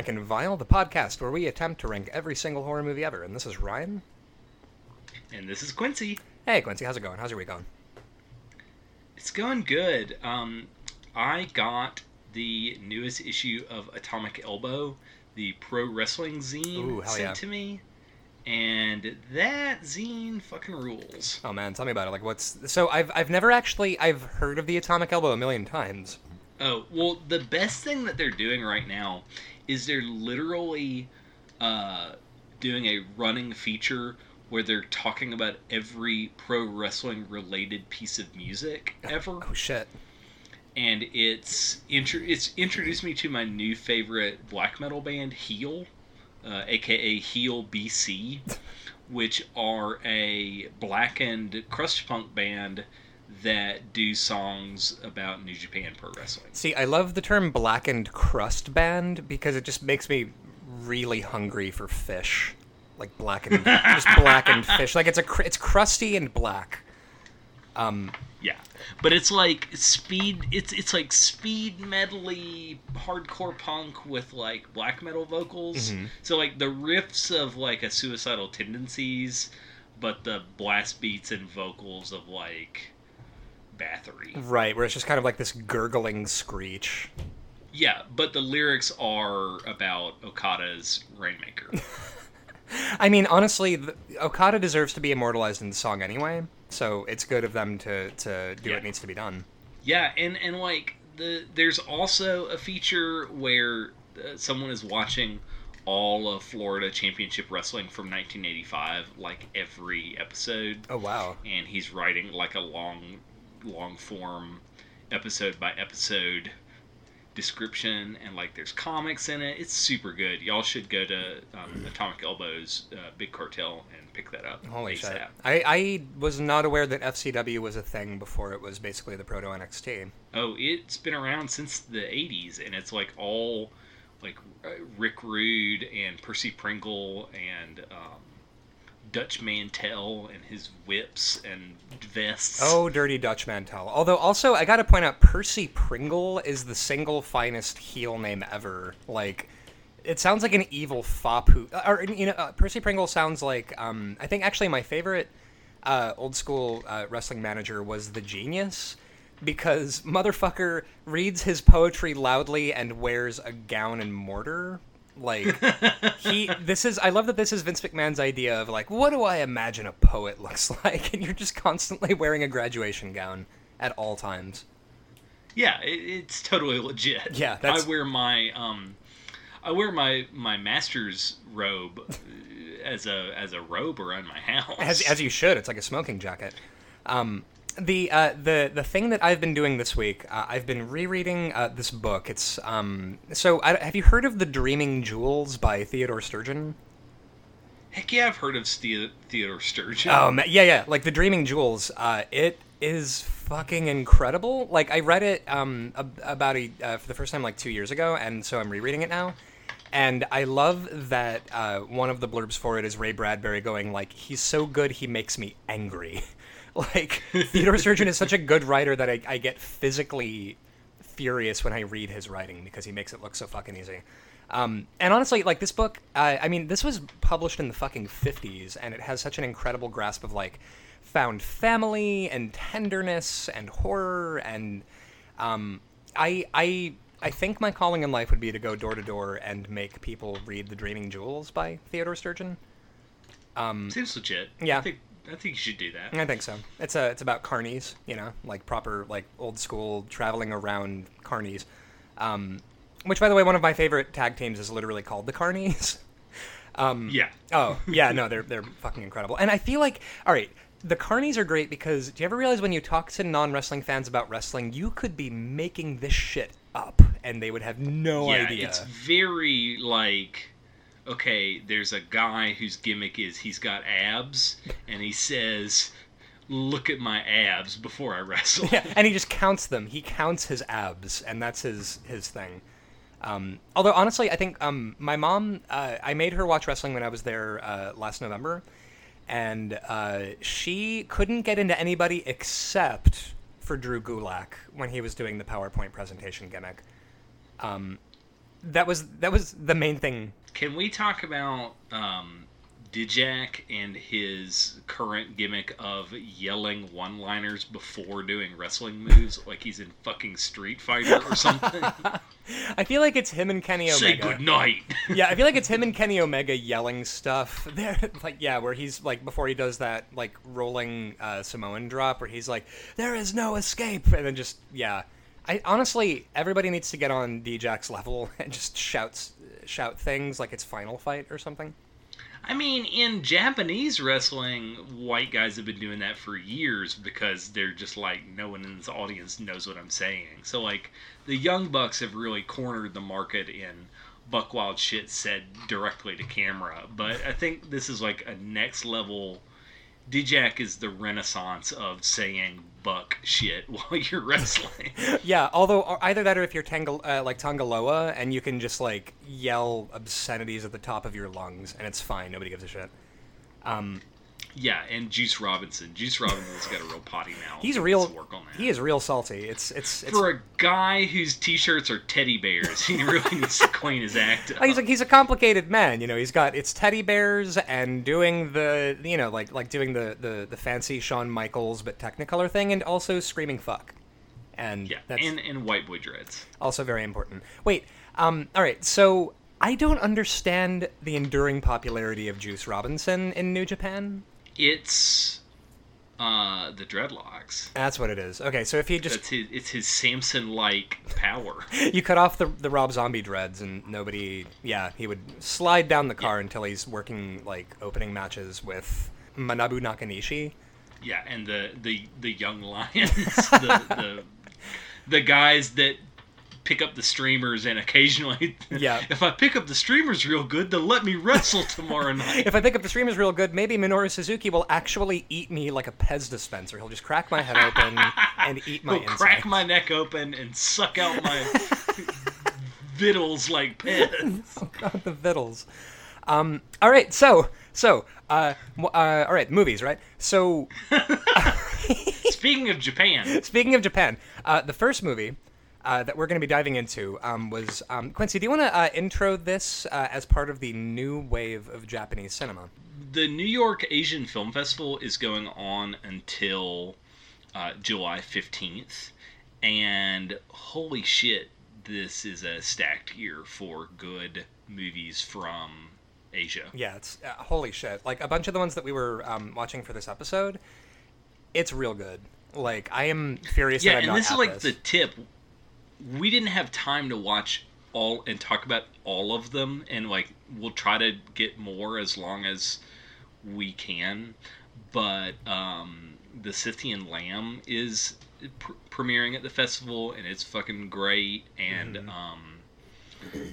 Rank and Vile, the podcast where we attempt to rank every single horror movie ever. And this is Ryan. And this is Quincy. Hey, Quincy, how's it going? How's your week going? It's going good. Um, I got the newest issue of Atomic Elbow, the pro wrestling zine, Ooh, sent yeah. to me, and that zine fucking rules. Oh man, tell me about it. Like, what's so? I've I've never actually I've heard of the Atomic Elbow a million times. Oh well, the best thing that they're doing right now is they're literally uh, doing a running feature where they're talking about every pro wrestling related piece of music ever. Oh shit. and it's intro- it's introduced me to my new favorite black metal band, Heel, uh, aka Heel BC, which are a blackened crust punk band that do songs about New Japan Pro Wrestling. See, I love the term blackened crust band because it just makes me really hungry for fish, like blackened, just blackened fish. Like it's a cr- it's crusty and black. Um, Yeah, but it's like speed. It's it's like speed metally hardcore punk with like black metal vocals. Mhm. So like the riffs of like a suicidal tendencies, but the blast beats and vocals of like Bathory. right, where it's just kind of like this gurgling screech. Yeah, but the lyrics are about Okada's Rainmaker. I mean, honestly, the, Okada deserves to be immortalized in the song anyway, so it's good of them to to do Yeah. what needs to be done. Yeah, and and like the there's also a feature where uh, someone is watching all of Florida Championship Wrestling from 1985, like every episode, Oh wow. and he's writing like a long, long form, episode by episode description, and like there's comics in it. It's super good. Y'all should go to um, Atomic Elbows uh, Big Cartel and pick that up. Holy ASAP. shit. I, I was not aware that FCW was a thing before it was basically the proto NXT. Oh, it's been around since the '80s, and it's like all like uh, Rick Rude and Percy Pringle and um, Dutch Mantell and his whips and vests. Oh, Dirty Dutch Mantell. Although, also, I gotta point out, Percy Pringle is the single finest heel name ever. Like, it sounds like an evil fop who. Or, you know, uh, Percy Pringle sounds like. Um, I think actually my favorite uh, old school uh, wrestling manager was The Genius. Because motherfucker reads his poetry loudly and wears a gown and mortar. Like, he this is i love that this is vince mcmahon's idea of like what do i imagine a poet looks like and you're just constantly wearing a graduation gown at all times yeah, it, it's totally legit. Yeah, that's- I wear my um, I wear my my master's robe uh, as a as a robe around my house. as, as you should it's like a smoking jacket um, the uh, the the thing that I've been doing this week, uh, I've been rereading uh, this book. It's um, so I, have you heard of the Dreaming Jewels by Theodore Sturgeon? Heck yeah, I've heard of Ste- Theodore Sturgeon. Oh yeah, yeah, like the Dreaming Jewels. Uh, it is fucking incredible. Like I read it um ab- about a uh, for the first time like two years ago, and so I'm rereading it now. And I love that uh, one of the blurbs for it is Ray Bradbury going like, "He's so good, he makes me angry." like Theodore Sturgeon is such a good writer that I, I get physically furious when I read his writing because he makes it look so fucking easy. Um, and honestly, like this book, uh, I mean, this was published in the fucking fifties, and it has such an incredible grasp of like found family and tenderness and horror, and um, I, I, I think my calling in life would be to go door to door and make people read *The Dreaming Jewels* by Theodore Sturgeon. Um, Seems legit. Yeah. I think I think you should do that. I think so. It's a it's about carnies, you know, like proper like old school traveling around carnies. Um, which, by the way, one of my favorite tag teams is literally called the Carnies. um, Yeah. Oh yeah, no, they're they're fucking incredible. And I feel like, all right, the Carnies are great because do you ever realize when you talk to non wrestling fans about wrestling, you could be making this shit up, and they would have no yeah, idea. it's very like okay, there's a guy whose gimmick is he's got abs and he says, "Look at my abs before I wrestle." yeah, and he just counts them. He counts his abs, and that's his his thing. Um, although honestly, I think um, my mom, uh, I made her watch wrestling when I was there uh, last November, and uh, she couldn't get into anybody except for Drew Gulak when he was doing the PowerPoint presentation gimmick. Um, that was that was the main thing. Can we talk about um, Dijak and his current gimmick of yelling one-liners before doing wrestling moves, like he's in fucking Street Fighter or something? I feel like it's him and Kenny Say Omega. good night. yeah, I feel like it's him and Kenny Omega yelling stuff. There, like yeah, where he's like before he does that like rolling uh, Samoan drop, where he's like, "There is no escape," and then just yeah. I honestly, everybody needs to get on Dijak's level and just shouts shout things like it's Final Fight or something. I mean, in Japanese wrestling, white guys have been doing that for years because they're just like, no one in this audience knows what I'm saying. So, like, the Young Bucks have really cornered the market in buck wild shit said directly to camera. But I think this is like a next level. Dijak is the renaissance of saying buck shit while you're wrestling. Yeah, although either that or if you're Tangal- uh, like Tanga Loa and you can just like yell obscenities at the top of your lungs and it's fine, nobody gives a shit. Um, yeah, and Juice Robinson. Juice Robinson's got a real potty mouth. he's real. Work on that. He is real salty. It's it's it's. For a guy whose t-shirts are teddy bears, he really needs to clean his act up. He's like he's a complicated man, you know. He's got it's teddy bears and doing the you know like like doing the the, the fancy Shawn Michaels but Technicolor thing and also screaming fuck, and yeah, that's and and white boy dreads. also very important. Wait, um, all right, so I don't understand the enduring popularity of Juice Robinson in New Japan. It's uh the dreadlocks. That's what it is. Okay, so if you just That's his. It's his Samson-like power. you cut off the the Rob Zombie dreads and nobody, yeah, he would slide down the car until he's working like opening matches with Manabu Nakanishi. Yeah, and the the the young lions, the the the guys that pick up the streamers and occasionally Yeah. if I pick up the streamers real good, they'll let me wrestle tomorrow night. If I pick up the streamers real good, maybe Minoru Suzuki will actually eat me like a Pez dispenser. He'll just crack my head open and eat my He'll insides. crack my neck open and suck out my vittles like pins. God, the vittles. Um, all right, so so uh, uh, all right, movies, right? So Speaking of Japan, speaking of Japan, uh, the first movie uh, that we're going to be diving into um, was um, Quincy. Do you want to uh, intro this uh, as part of the new wave of Japanese cinema? the New York Asian Film Festival is going on until uh, July 15th. And holy shit, this is a stacked year for good movies from Asia. Yeah, it's uh, holy shit. Like a bunch of the ones that we were um, watching for this episode, it's real good. Like I am furious Yeah, and this is like this. the tip. We didn't have time to watch all and talk about all of them, and like we'll try to get more as long as we can. But um, the Scythian Lamb is pr- premiering at the festival, and it's fucking great. And Mm-hmm. um,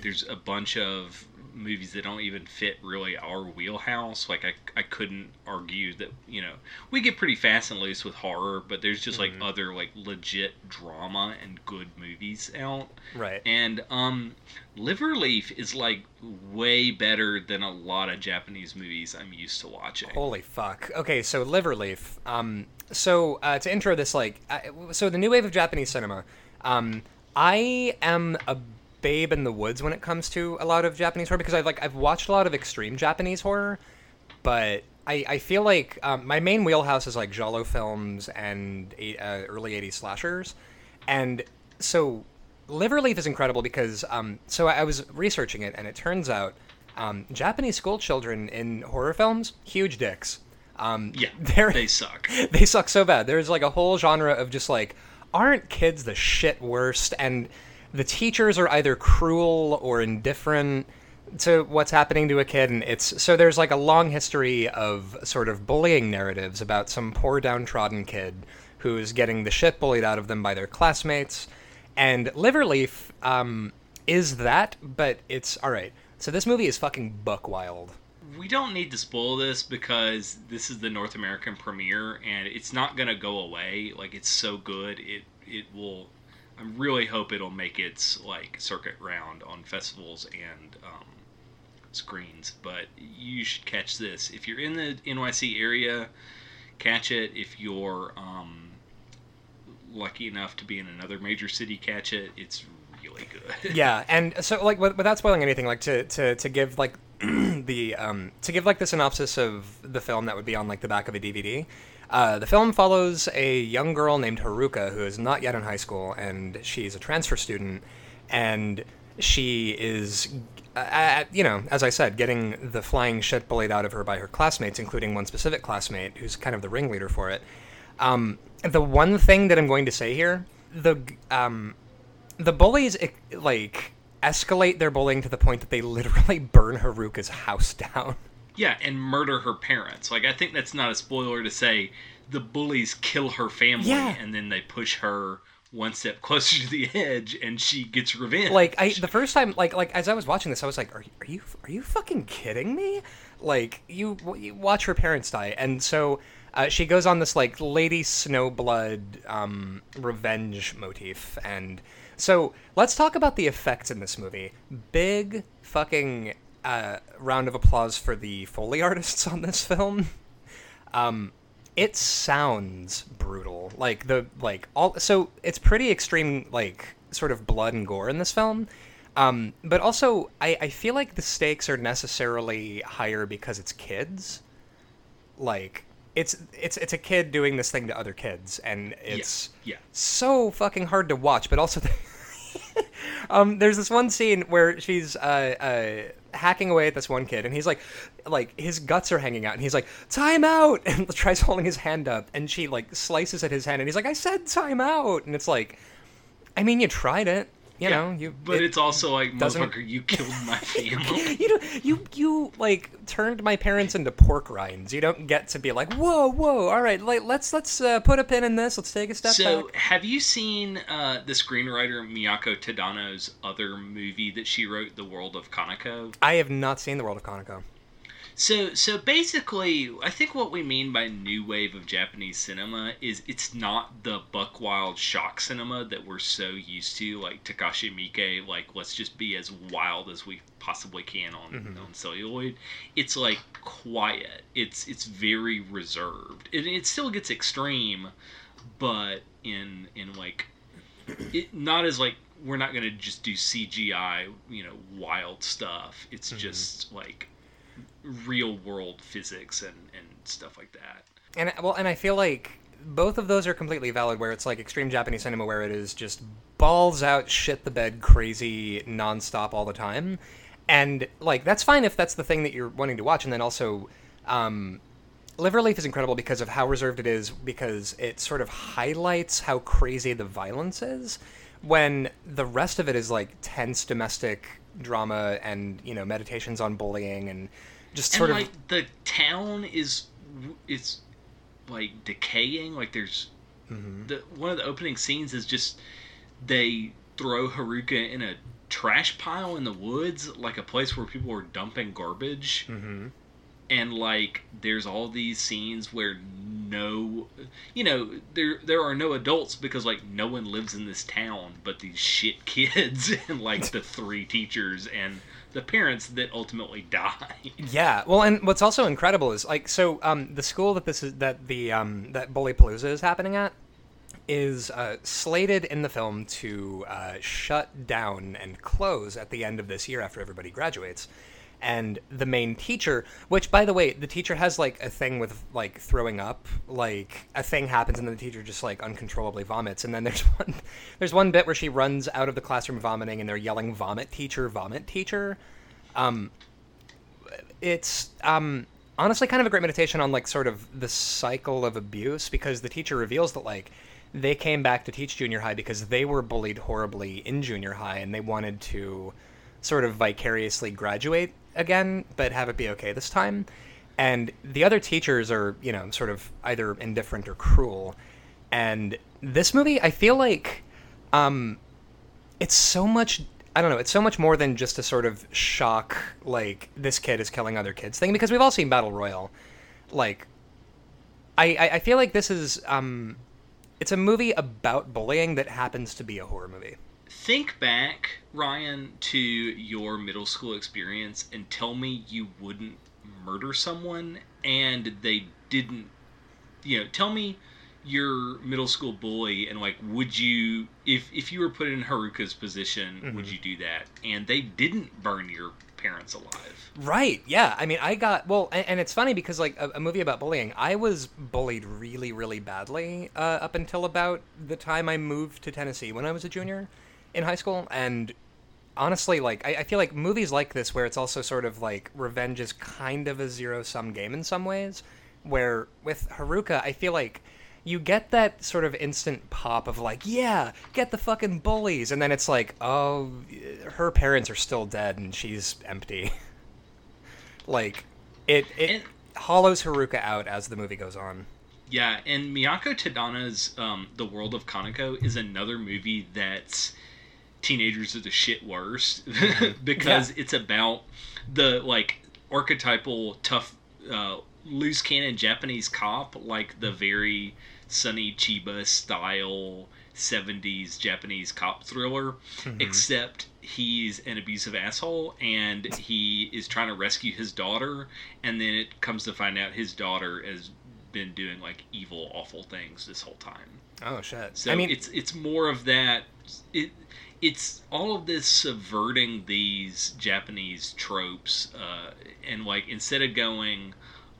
there's a bunch of movies that don't even fit really our wheelhouse. Like I, I couldn't argue that you know we get pretty fast and loose with horror, but there's just Mm-hmm. like other like legit drama and good movies out. right. And um, Liverleaf is like way better than a lot of Japanese movies I'm used to watching. Holy fuck. Okay, so Liverleaf. Um, so uh, to intro this, like, I, so the new wave of Japanese cinema. Um, I am a babe in the woods when it comes to a lot of Japanese horror because I've like I've watched a lot of extreme Japanese horror, but I, I feel like um, my main wheelhouse is like giallo films and eight, uh, early '80s slashers, and so Liverleaf is incredible because um, so I was researching it and it turns out um, Japanese school children in horror films huge dicks. Um, Yeah, they suck. they suck so bad. There's like a whole genre of just like, aren't kids the shit worst? And the teachers are either cruel or indifferent to what's happening to a kid. And it's so there's like a long history of sort of bullying narratives about some poor downtrodden kid who's getting the shit bullied out of them by their classmates. And Liverleaf um, is that, but it's all right. So this movie is fucking buck wild. We don't need to spoil this because this is the North American premiere and it's not gonna go away. Like it's so good, it it will. I really hope it'll make its like circuit round on festivals and um, screens. But you should catch this if you're in the NYC area. Catch it if you're um, lucky enough to be in another major city. Catch it. It's really good. yeah, and so like without spoiling anything, like to to to give like the um to give like the synopsis of the film that would be on like the back of a DVD. Uh, the film follows a young girl named Haruka who is not yet in high school, and she's a transfer student, and she is, uh, you know, as I said, getting the flying shit bullied out of her by her classmates, including one specific classmate who's kind of the ringleader for it. Um, the one thing that I'm going to say here, the um, the bullies like escalate their bullying to the point that they literally burn Haruka's house down. Yeah, and murder her parents. Like I think that's not a spoiler to say the bullies kill her family yeah. and then they push her one step closer to the edge and she gets revenge. Like I the first time like like as I was watching this I was like are, are you are you fucking kidding me? Like you, you watch her parents die and so uh, she goes on this like Lady Snowblood um, revenge motif and so let's talk about the effects in this movie. Big fucking uh, round of applause for the Foley artists on this film. Um, it sounds brutal. Like the like all so it's pretty extreme like sort of blood and gore in this film. Um, but also I, I feel like the stakes are necessarily higher because it's kids. Like it's it's it's a kid doing this thing to other kids and it's yeah, yeah. so fucking hard to watch, but also um, there's this one scene where she's uh, uh, hacking away at this one kid, and he's like, like his guts are hanging out, and he's like, "Time out!" and tries holding his hand up, and she like slices at his hand, and he's like, "I said time out," and it's like, I mean, you tried it you yeah, know, you. But it it's also like, motherfucker, you killed my family. you know, you you like turned my parents into pork rinds. You don't get to be like, whoa, whoa, all right, like let's let's uh, put a pin in this. Let's take a step so, back. have you seen uh, the screenwriter Miyako Tadano's other movie that she wrote, The World of Kaneko? I have not seen The World of Kaneko. So so basically, I think what we mean by new wave of Japanese cinema is it's not the buck wild shock cinema that we're so used to, like Takashi Miike, like let's just be as wild as we possibly can on mm-hmm. on celluloid. It's like quiet. It's it's very reserved. It, it still gets extreme, but in in like it not as like we're not gonna just do CGI, you know, wild stuff. It's mm-hmm. just like real world physics and, and stuff like that. And well, and I feel like both of those are completely valid. Where it's like extreme Japanese cinema, where it is just balls out, shit the bed, crazy, nonstop all the time, and like that's fine if that's the thing that you're wanting to watch. And then also, um, Liverleaf is incredible because of how reserved it is, because it sort of highlights how crazy the violence is. When the rest of it is like tense domestic drama and you know meditations on bullying and just sort and, of like the town is it's like decaying. Like there's mm-hmm. the one of the opening scenes is just they throw Haruka in a trash pile in the woods, like a place where people were dumping garbage. Mm-hmm. And like, there's all these scenes where no, you know, there there are no adults because like no one lives in this town but these shit kids and like the three teachers and the parents that ultimately die. Yeah, well, and what's also incredible is like so um, the school that this is that the um, that Bully Palooza is happening at is uh, slated in the film to uh, shut down and close at the end of this year after everybody graduates. And the main teacher, which by the way, the teacher has like a thing with like throwing up, like a thing happens and then the teacher just like uncontrollably vomits. And then there's one, there's one bit where she runs out of the classroom vomiting and they're yelling "vomit teacher, vomit teacher." Um, it's um honestly kind of a great meditation on like sort of the cycle of abuse because the teacher reveals that like they came back to teach junior high because they were bullied horribly in junior high and they wanted to sort of vicariously graduate again, but have it be okay this time. And the other teachers are, you know, sort of either indifferent or cruel. And this movie, I feel like um, it's so much. I don't know. It's so much more than just a sort of shock, like this kid is killing other kids thing. Because we've all seen Battle Royale. Like, I I, I feel like this is um, it's a movie about bullying that happens to be a horror movie think back, Ryan, to your middle school experience and tell me you wouldn't murder someone and they didn't. You know, tell me your middle school bully and like would you if if you were put in Haruka's position Mm-hmm. would you do that and they didn't burn your parents alive Right. Yeah. I mean, I got well, and, and it's funny because like a, a movie about bullying, I was bullied really, really badly uh, up until about the time I moved to Tennessee when I was a junior in high school, and honestly, like I, I feel like movies like this, where it's also sort of like revenge is kind of a zero sum game in some ways. Where with Haruka, I feel like you get that sort of instant pop of like, yeah, get the fucking bullies, and then it's like, oh, her parents are still dead and she's empty. like, it it And- hollows Haruka out as the movie goes on. Yeah, and Miyako Tadano's um, The World of Kaneko is another movie that's teenagers are the shit worst because it's about the like archetypal tough uh, loose cannon Japanese cop, like the very Sonny Chiba style 70s Japanese cop thriller, except he's an abusive asshole and he is trying to rescue his daughter, and then it comes to find out his daughter has been doing like evil, awful things this whole time. Oh shit! So I mean, it's it's more of that. It it's all of this subverting these Japanese tropes, uh, and like instead of going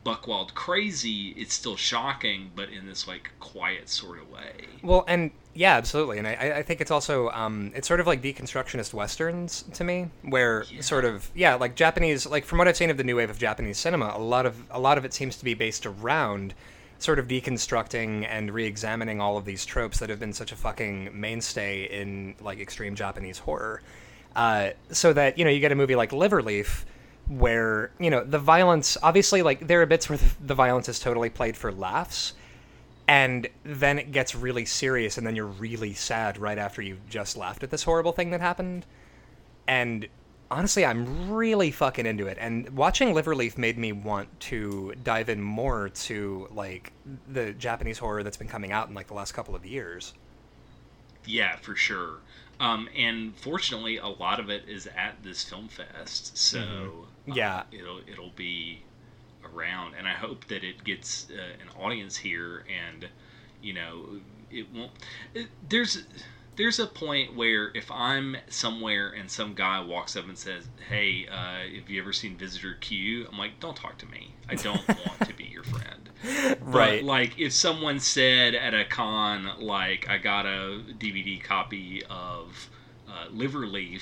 buckwild crazy, it's still shocking, but in this like quiet sort of way. Well, and yeah, absolutely, and I, I think it's also um, it's sort of like deconstructionist westerns to me, where Yeah. sort of yeah, like Japanese, like from what I've seen of the new wave of Japanese cinema, a lot of a lot of it seems to be based around sort of deconstructing and re-examining all of these tropes that have been such a fucking mainstay in like extreme Japanese horror. Uh, so that you know you get a movie like Liverleaf where you know the violence obviously like there are bits where the, the violence is totally played for laughs and then it gets really serious and then you're really sad right after you've just laughed at this horrible thing that happened and honestly i'm really fucking into it and watching liverleaf made me want to dive in more to like the japanese horror that's been coming out in like the last couple of years Yeah, for sure. Um, and fortunately, a lot of it is at this film fest, so Mm-hmm. Yeah. uh, it'll it'll be around, and I hope that it gets uh, an audience here, and you know, it won't. It, there's there's a point where if I'm somewhere and some guy walks up and says, "Hey, uh, have you ever seen Visitor Q?" I'm like, "Don't talk to me. I don't want to be your friend." But, like if someone said at a con, like I got a DVD copy of uh, Liverleaf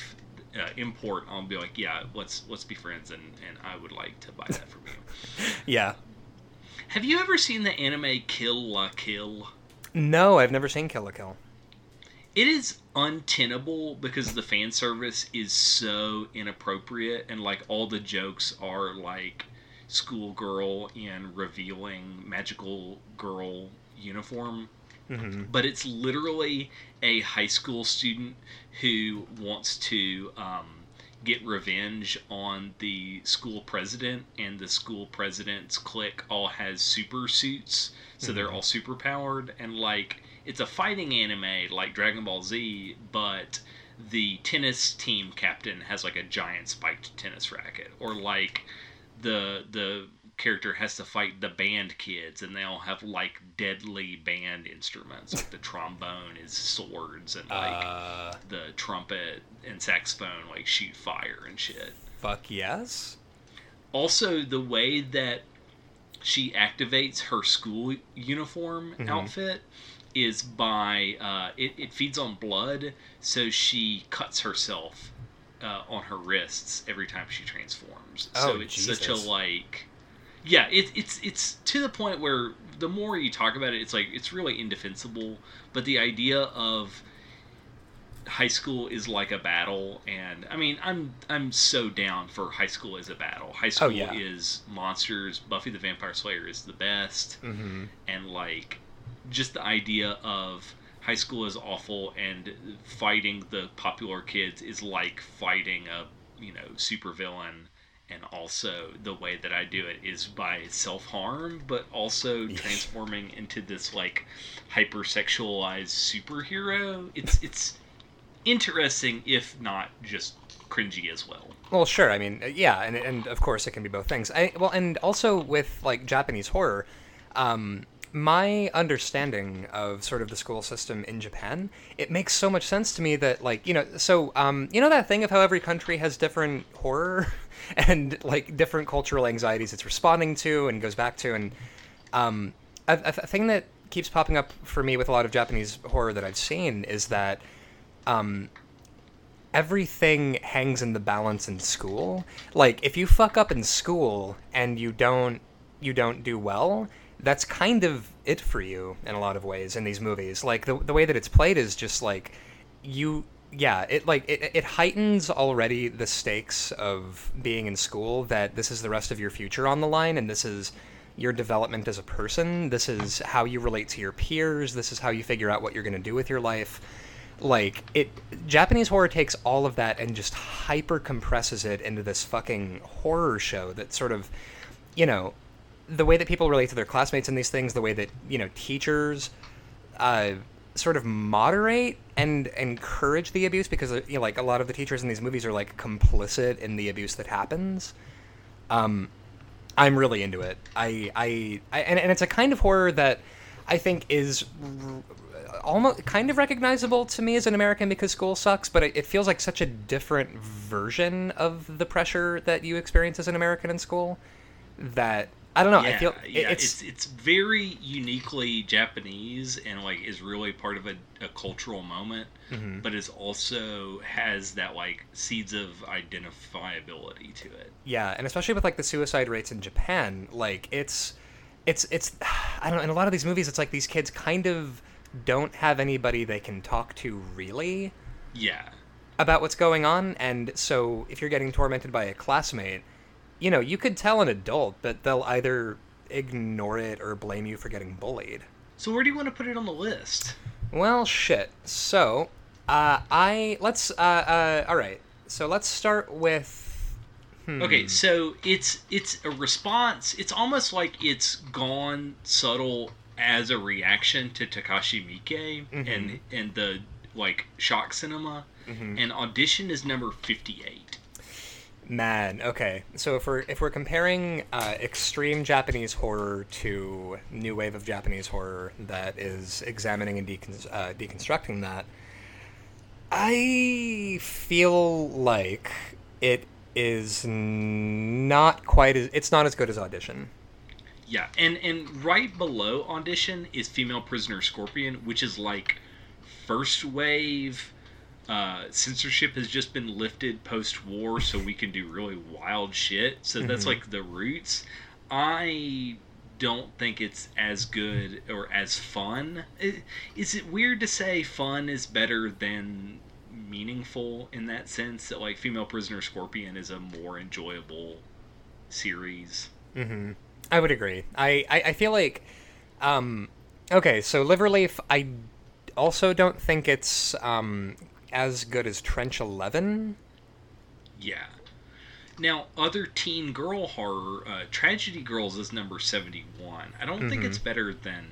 uh, import, I'll be like, yeah, let's let's be friends, and and I would like to buy that from you. yeah Have you ever seen the anime Kill La Kill? no i've never seen kill la kill It is untenable because the fan service is so inappropriate, and like all the jokes are like schoolgirl in revealing magical girl uniform. hmm but it's literally a high school student who wants to um, get revenge on the school president, and the school president's clique all has super suits, so they're all super powered, and like it's a fighting anime like Dragon Ball Z, but the tennis team captain has like a giant spiked tennis racket, or like the the character has to fight the band kids and they all have like deadly band instruments. Like the trombone is swords and like uh. the trumpet and saxophone like shoot fire and shit. Fuck yes? Also the way that she activates her school uniform Mhm. outfit is by uh, it, it feeds on blood so she cuts herself uh, on her wrists every time she transforms. Oh, so Oh, it's such a like yeah it, it's it's to the point where the more you talk about it it's like it's really indefensible but the idea of high school is like a battle and i mean i'm i'm so down for high school as a battle. High school Oh, yeah. is monsters. Buffy the vampire slayer is the best. Hmm and like just the idea of high school is awful and fighting the popular kids is like fighting a you know supervillain and also the way that I do it is by self-harm but also transforming into this like hypersexualized superhero it's it's interesting if not just cringy as well Well, sure. I mean, uh, yeah, and and of course it can be both things. I well, and also with like Japanese horror, um, my understanding of sort of the school system in Japan, it makes so much sense to me that like you know, so um, you know that thing of how every country has different horror and like different cultural anxieties it's responding to and goes back to, and um, a, a thing that keeps popping up for me with a lot of Japanese horror that I've seen is that um, everything hangs in the balance in school. Like if you fuck up in school and you don't you don't do well, that's kind of it for you in a lot of ways in these movies. Like the the way that it's played is just like you yeah, it like it, it heightens already the stakes of being in school that this is the rest of your future on the line and this is your development as a person. This is how you relate to your peers. This is how you figure out what you're going to do with your life like it japanese horror takes all of that and just hyper compresses it into this fucking horror show that sort of you know the way that people relate to their classmates in these things the way that you know teachers uh, sort of moderate and encourage the abuse because uh, you know, like a lot of the teachers in these movies are like complicit in the abuse that happens. Um i'm really into it. I i, I and, and it's a kind of horror that i think is almost kind of recognizable to me as an American because school sucks, but it, it, feels like such a different version of the pressure that you experience as an American in school that I don't know. Yeah, I feel yeah, it's, it's, it's very uniquely Japanese and like is really part of a, a cultural moment, mm-hmm. but is also has that like seeds of identifiability to it. Yeah, and especially with like the suicide rates in Japan, like it's it's it's I don't know. In a lot of these movies, it's like these kids kind of don't have anybody they can talk to really. Yeah. About what's going on, and so if you're getting tormented by a classmate, you know, you could tell an adult, but they'll either ignore it or blame you for getting bullied. So where do you want to put it on the list? Well, shit. So, uh, I let's uh, uh, all right. So let's start with. Hmm. Okay, so it's it's a response. It's almost like it's gone subtle as a reaction to Takashi Miike mm-hmm. and and the like shock cinema. Mm-hmm. And audition is number fifty eight. Man, okay. So if we're if we're comparing uh, extreme Japanese horror to new wave of Japanese horror that is examining and decon- uh, deconstructing that, I feel like it is not quite as it's not as good as audition. Yeah, and and right below audition is female prisoner Scorpion, which is like first wave. Uh, censorship has just been lifted post war, so we can do really wild shit. So mm-hmm. that's like the roots. I don't think it's as good or as fun. Is it weird to say fun is better than meaningful in that sense? That like female prisoner Scorpion is a more enjoyable series. Mm-hmm. I would agree. I, I, I feel like, um, okay, so Liverleaf, I also don't think it's um, as good as Trench Eleven. Yeah. Now, other teen girl horror, uh, Tragedy Girls is number seventy-one. I don't mm-hmm. think it's better than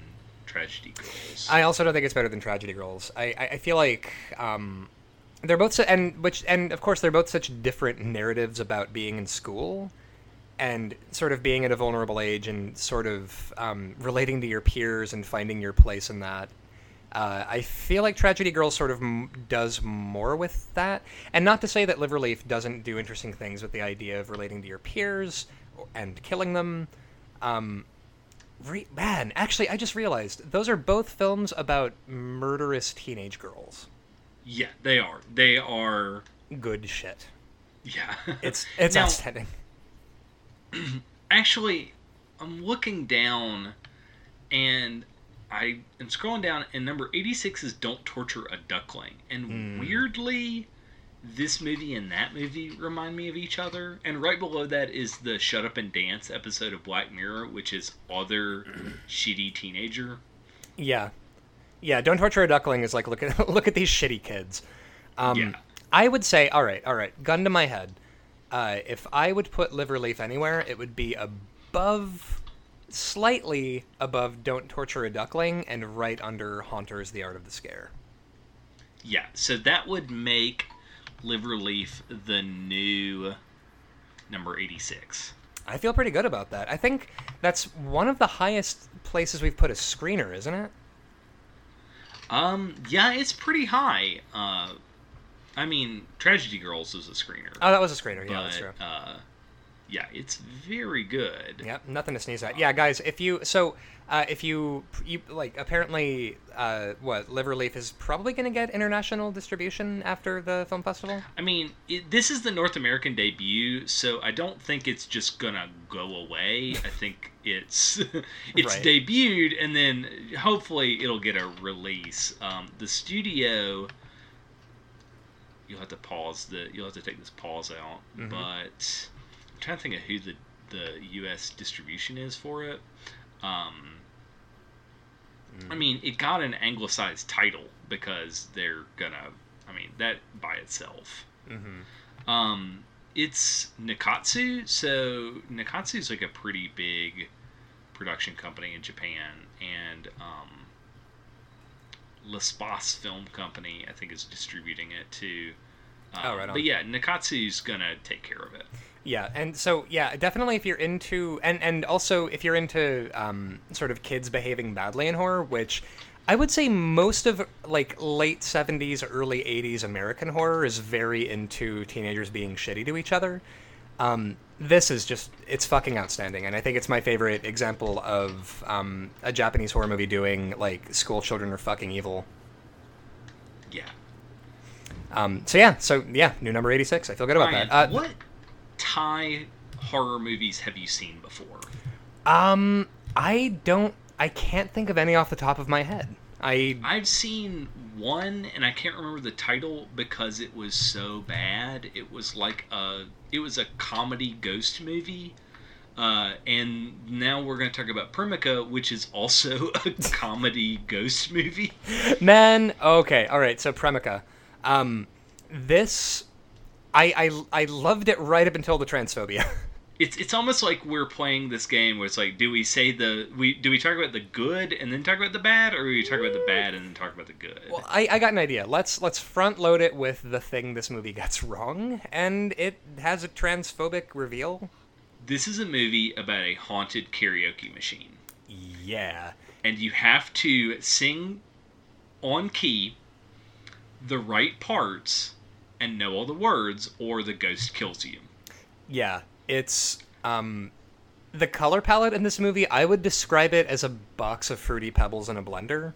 Tragedy Girls. I also don't think it's better than Tragedy Girls. I, I, I feel like um, they're both so, and which and of course they're both such different narratives about being in school and sort of being at a vulnerable age and sort of um, relating to your peers and finding your place in that. Uh, I feel like Tragedy Girl sort of m- does more with that, and not to say that Liverleaf doesn't do interesting things with the idea of relating to your peers and killing them. Um, re- man, actually, I just realized those are both films about murderous teenage girls. Yeah, they are. They are good shit. Yeah, it's it's now, outstanding actually, I'm looking down and I am scrolling down, and number 86 is Don't Torture a Duckling. And mm. weirdly, this movie and that movie remind me of each other. And right below that is the Shut Up and Dance episode of Black Mirror, which is other shitty teenager. Yeah. Yeah, Don't Torture a Duckling is like, look at, look at these shitty kids. Um, yeah. I would say, all right, all right, gun to my head. Uh, if I would put Liverleaf anywhere, it would be above, slightly above Don't Torture a Duckling and right under Haunters The Art of the Scare. Yeah, so that would make Liverleaf the new number 86. I feel pretty good about that. I think that's one of the highest places we've put a screener, isn't it? Um, yeah, it's pretty high. Uh, I mean, Tragedy Girls was a screener. Oh, that was a screener. Yeah, but, that's true. Uh, yeah, it's very good. Yep, nothing to sneeze at. Yeah, guys, if you so uh, if you you like apparently uh, what Liverleaf is probably going to get international distribution after the film festival. I mean, it, this is the North American debut, so I don't think it's just gonna go away. I think it's it's Right. debuted, and then hopefully it'll get a release. Um, the studio, you'll have to pause the you'll have to take this pause out, Mhm. but trying to think of who the the U.S. distribution is for it. Um, I mean, it got an anglicized title because they're gonna. I mean, that by itself. Mm-hmm. Um, it's Nikkatsu, so Nikkatsu is like a pretty big production company in Japan, and um, L'Espace Film Company, I think, is distributing it too. Um, Oh, right on. But yeah, Nikkatsu's gonna take care of it. Yeah, and so yeah, definitely if you're into and and also if you're into um, sort of kids behaving badly in horror, which I would say most of like late '70s, early '80s American horror is very into teenagers being shitty to each other. Um, this is just it's fucking outstanding, and I think it's my favorite example of um, a Japanese horror movie doing like school children are fucking evil. Yeah. Um, so yeah, so yeah, new number 86. I feel good about Ryan, that. Uh, what Thai horror movies have you seen before? Um, I don't. I can't think of any off the top of my head. I I've seen one, and I can't remember the title because it was so bad. It was like a, it was a comedy ghost movie. Uh, and now we're going to talk about Premika, which is also a comedy ghost movie. man. Okay, all right. So Premika, um, this, I I I loved it right up until the transphobia. It's it's almost like we're playing this game where it's like, do we say the we do we talk about the good and then talk about the bad, or do we talk about the bad and then talk about the good? well, I I got an idea. Let's let's front load it with the thing this movie gets wrong, and it has a transphobic reveal. this is a movie about a haunted karaoke machine. Yeah. and you have to sing on key the right parts and know all the words or the ghost kills you. Yeah, it's um the color palette in this movie, I would describe it as a box of fruity pebbles in a blender.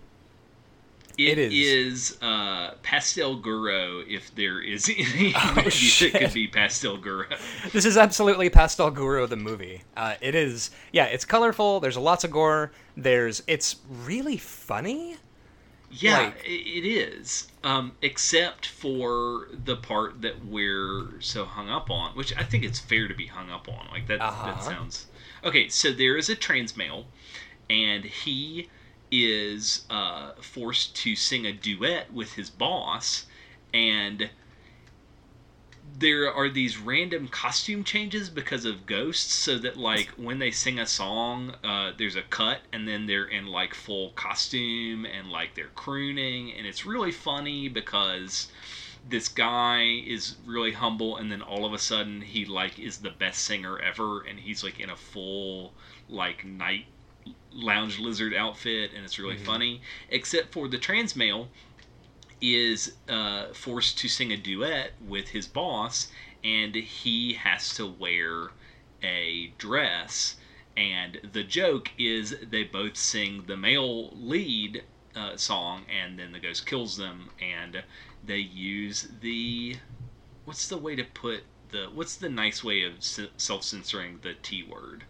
It it is. is, uh, Pastel Guro if there is any Oh, that could be Pastel Guro. This is absolutely Pastel Guro the movie. Uh, it is yeah, it's colorful, there's lots of gore, there's it's really funny. Yeah, Like- it is. Um, except for the part that we're so hung up on, which I think it's fair to be hung up on. Like that. Uh-huh. That sounds okay. So there is a trans male, and he is uh, forced to sing a duet with his boss, and there are these random costume changes because of ghosts so that like when they sing a song uh, there's a cut and then they're in like full costume and like they're crooning and it's really funny because this guy is really humble and then all of a sudden he like is the best singer ever and he's like in a full like night lounge lizard outfit and it's really funny. Except for the trans male is uh, forced to sing a duet with his boss, and he has to wear a dress. And the joke is they both sing the male lead uh, song, and then the ghost kills them, and they use the what's the way to put the what's the nice way of self censoring the T word?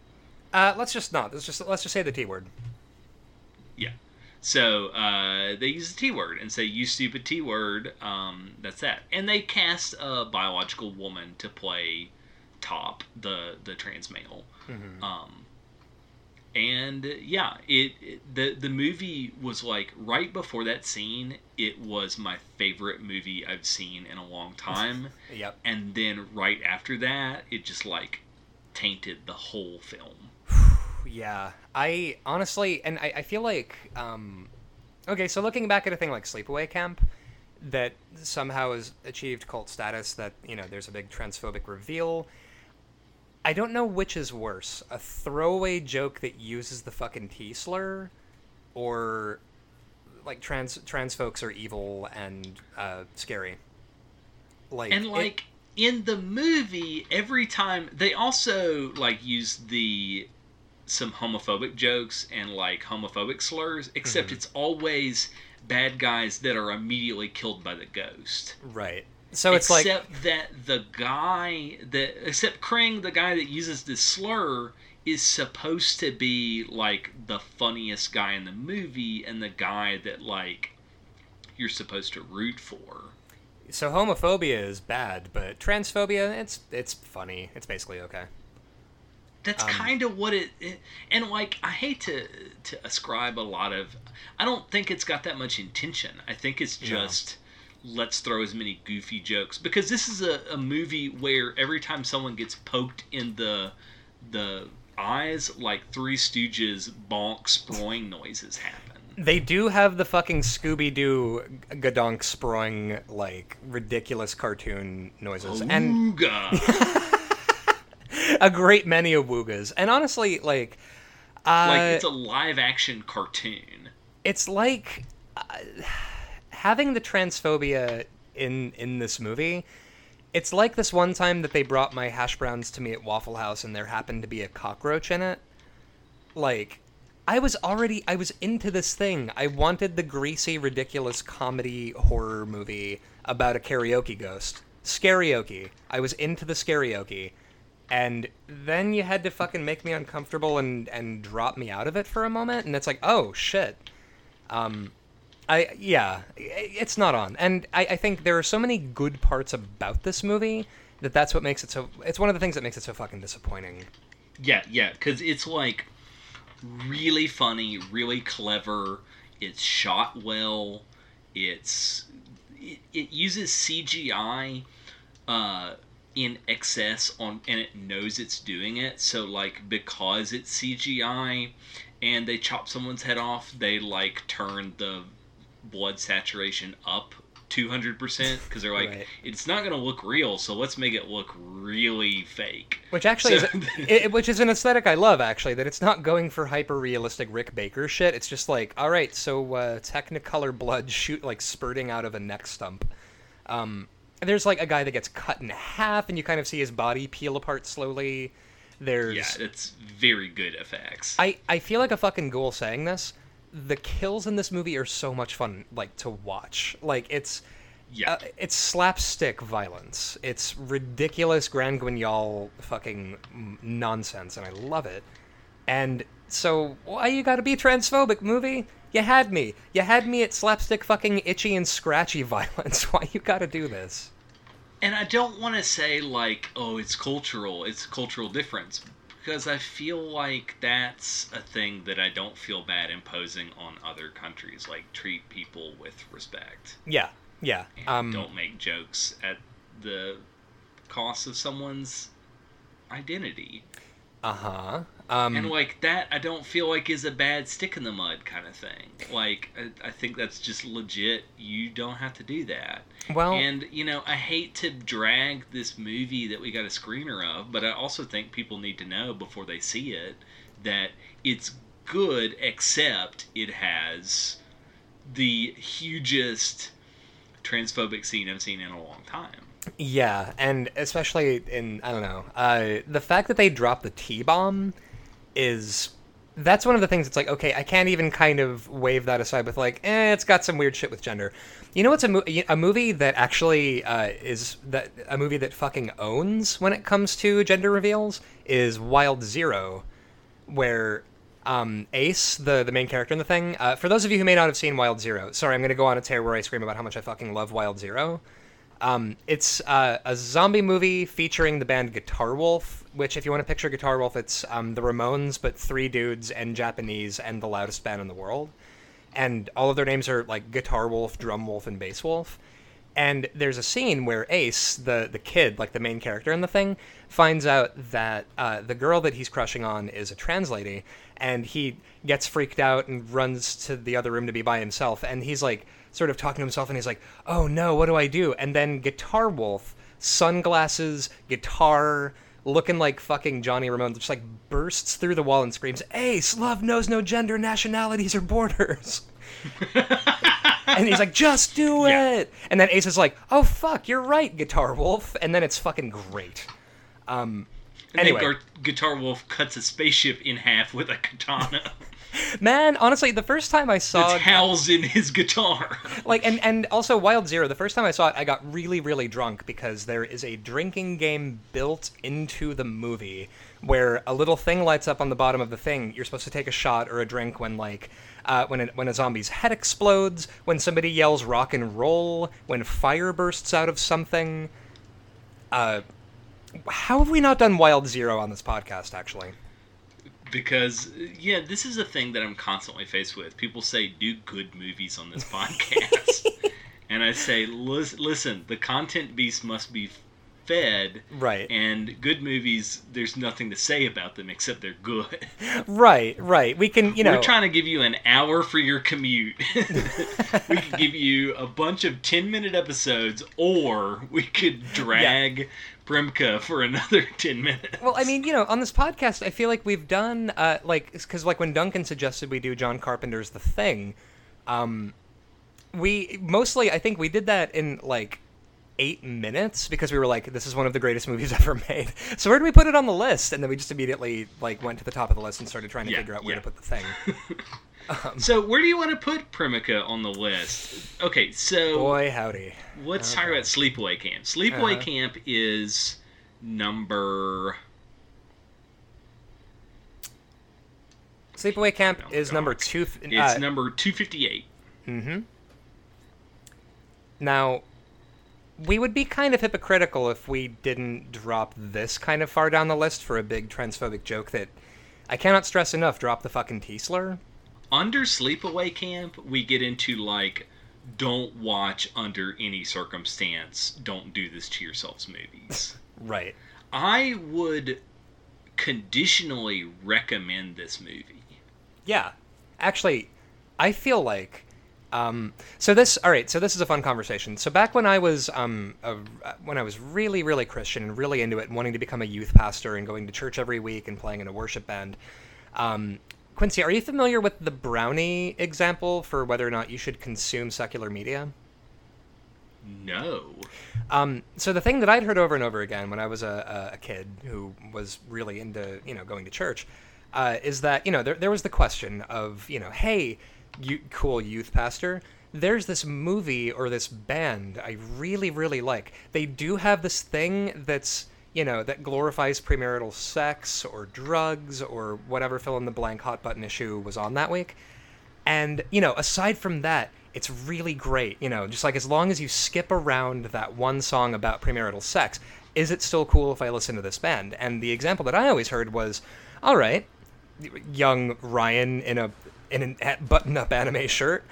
Uh, let's just not. Let's just let's just say the T word. So uh, they use the T word and say, "You stupid T word." Um, that's that. And they cast a biological woman to play Top, the the trans male. Um, and yeah, it, it the the movie was like right before that scene. It was my favorite movie I've seen in a long time. Yep. and then right after that, it just like tainted the whole film. Yeah, I honestly, and I, I feel like, um, okay, so looking back at a thing like Sleepaway Camp, that somehow has achieved cult status, that you know, there's a big transphobic reveal. I don't know which is worse: a throwaway joke that uses the fucking T slur, or like trans trans folks are evil and uh, scary. Like and it- like in the movie every time they also like use the some homophobic jokes and like homophobic slurs except Mm-hmm. it's always bad guys that are immediately killed by the ghost right. So it's like except that the guy that except Krang the guy that uses this slur is supposed to be like the funniest guy in the movie and the guy that like you're supposed to root for so homophobia is bad, but transphobia it's it's funny. It's basically okay. That's Um, kind of what it, it, and like I hate to to ascribe a lot of. I don't think it's got that much intention. I think it's just let's throw as many goofy jokes because this is a, a movie where every time someone gets poked in the the eyes, like Three Stooges bonk sproing noises happen. They do have the fucking Scooby Doo gadonk sproing like ridiculous cartoon noises, and Ooga. a great many of woogas. And honestly, like, uh, like it's a live action cartoon. it's like uh, having the transphobia in in this movie. It's like this one time that they brought my hash browns to me at Waffle House, and there happened to be a cockroach in it. Like, I was already I was into this thing. I wanted the greasy, ridiculous comedy horror movie about a karaoke ghost. Scarioke. I was into the scarioke. And then you had to fucking make me uncomfortable and and drop me out of it for a moment, and it's like, oh shit. Um, I yeah, it's not on, and I, I think there are so many good parts about this movie that that's what makes it so. It's one of the things that makes it so fucking disappointing. Yeah, yeah, because it's like really funny, really clever. It's shot well. It's it, it uses CGI uh, in excess on, and it knows it's doing it. So like because it's CGI, and they chop someone's head off, they like turn the blood saturation up 200% because they're like Right. it's not going to look real so let's make it look really fake Which actually So- is, it, which is an aesthetic I love. Actually, that it's not going for hyper realistic Rick Baker shit. It's just like, all right, so uh, Technicolor blood shoot like spurting out of a neck stump. Um, there's like a guy that gets cut in half, and you kind of see his body peel apart slowly. There's Yeah, it's very good effects. I, I feel like a fucking ghoul saying this. The kills in this movie are so much fun, like to watch. Like it's, yeah, uh, it's slapstick violence. It's ridiculous Grand Guignol fucking nonsense, and I love it. And so, why you gotta be transphobic, movie? You had me. You had me at slapstick fucking itchy and scratchy violence. Why you gotta do this? and I don't want to say like, oh, it's cultural. It's a cultural difference because I feel like that's a thing that I don't feel bad imposing on other countries. Like treat people with respect. Yeah, yeah. Um, don't make jokes at the cost of someone's identity. uh huh. Um, and like that i don't feel like is a bad stick in the mud kind of thing. Like I, I think that's just legit. You don't have to do that. Well, and you know i hate to drag this movie that we got a screener of but i also think people need to know before they see it that it's good except it has the hugest transphobic scene i've seen in a long time. Yeah, and especially in I don't know, uh, the fact that they dropped the T bomb is that's one of the things. It's like okay, I can't even kind of wave that aside with like, eh, it's got some weird shit with gender. You know what's a, mo- a movie that actually uh, is that a movie that fucking owns when it comes to gender reveals is Wild Zero, where um, Ace, the the main character in the thing. Uh, for those of you who may not have seen Wild Zero, sorry, I'm going to go on a tear where I scream about how much I fucking love Wild Zero. Um, it's uh, a zombie movie featuring the band Guitar Wolf, which, if you want to picture Guitar Wolf, it's um, the Ramones, but three dudes and Japanese and the loudest band in the world. And all of their names are like Guitar Wolf, Drum Wolf, and Bass Wolf. And there's a scene where Ace, the the kid, like the main character in the thing, finds out that uh, the girl that he's crushing on is a trans lady, and he gets freaked out and runs to the other room to be by himself. And he's like, sort of talking to himself, and he's like, "Oh no, what do I do?" And then Guitar Wolf, sunglasses, guitar, looking like fucking Johnny Ramone, just like bursts through the wall and screams, "Ace, love knows no gender, nationalities, or borders." and he's like, "Just do it." Yeah. And then Ace is like, "Oh fuck, you're right, Guitar Wolf." And then it's fucking great. Um, And Anyway. Guitar Wolf cuts a spaceship in half with a katana man, honestly, the first time I saw that's housed in his guitar. like and and also wild zero the first time i saw it i got really really drunk because there is a drinking game built into the movie where a little thing lights up on the bottom of the thing. You're supposed to take a shot or a drink when like uh, when, it, when a zombie's head explodes when somebody yells rock and roll when fire bursts out of something. Uh, how have we not done wild zero on this podcast actually because yeah this is a thing that i'm constantly faced with. People say do good movies on this podcast. And i say listen the content beast must be fed right. and good movies there's nothing to say about them except they're good. Right right. We can you know we're trying to give you an hour for your commute. We could give you a bunch of 10 minute episodes or we could drag Premika for another 10 minutes Well, I mean, you know, on this podcast, I feel like we've done uh, like because like when Duncan suggested we do John Carpenter's The Thing, um, we mostly I think we did that in like eight minutes because we were like, this is one of the greatest movies ever made. So where do we put it on the list? And then we just immediately like went to the top of the list and started trying to Yeah, figure out where yeah. to put the thing. So where do you want to put Premika on the list? Okay, so Boy, howdy. let's talk about Sleepaway Camp. Sleepaway Uh-huh. Camp is number Sleepaway Camp Oh, is God. number two. f- it's uh, number 258. Mm-hmm. Now, we would be kind of hypocritical if we didn't drop this kind of far down the list for a big transphobic joke that I cannot stress enough. Drop the fucking T slur. Under Sleepaway Camp, we get into like don't watch under any circumstance, don't do this to yourselves movies. Right. I would conditionally recommend this movie. Yeah. Actually, I feel like. Um, so this, all right. So this is a fun conversation. So back when I was, um, a, when I was really, really Christian and really into it, and wanting to become a youth pastor and going to church every week and playing in a worship band, um, Quincy, are you familiar with the brownie example for whether or not you should consume secular media? No. Um, so the thing that I'd heard over and over again when I was a, a kid who was really into you know going to church uh, is that you know there there was the question of you know hey you cool youth pastor there's this movie or this band I really really like they do have this thing that's you know that glorifies premarital sex or drugs or whatever fill in the blank hot button issue was on that week and, you know, aside from that, it's really great. You know, just like as long as you skip around that one song about premarital sex, is it still cool if I listen to this band? And the example that I always heard was, all right, young Ryan in a in a button-up anime shirt.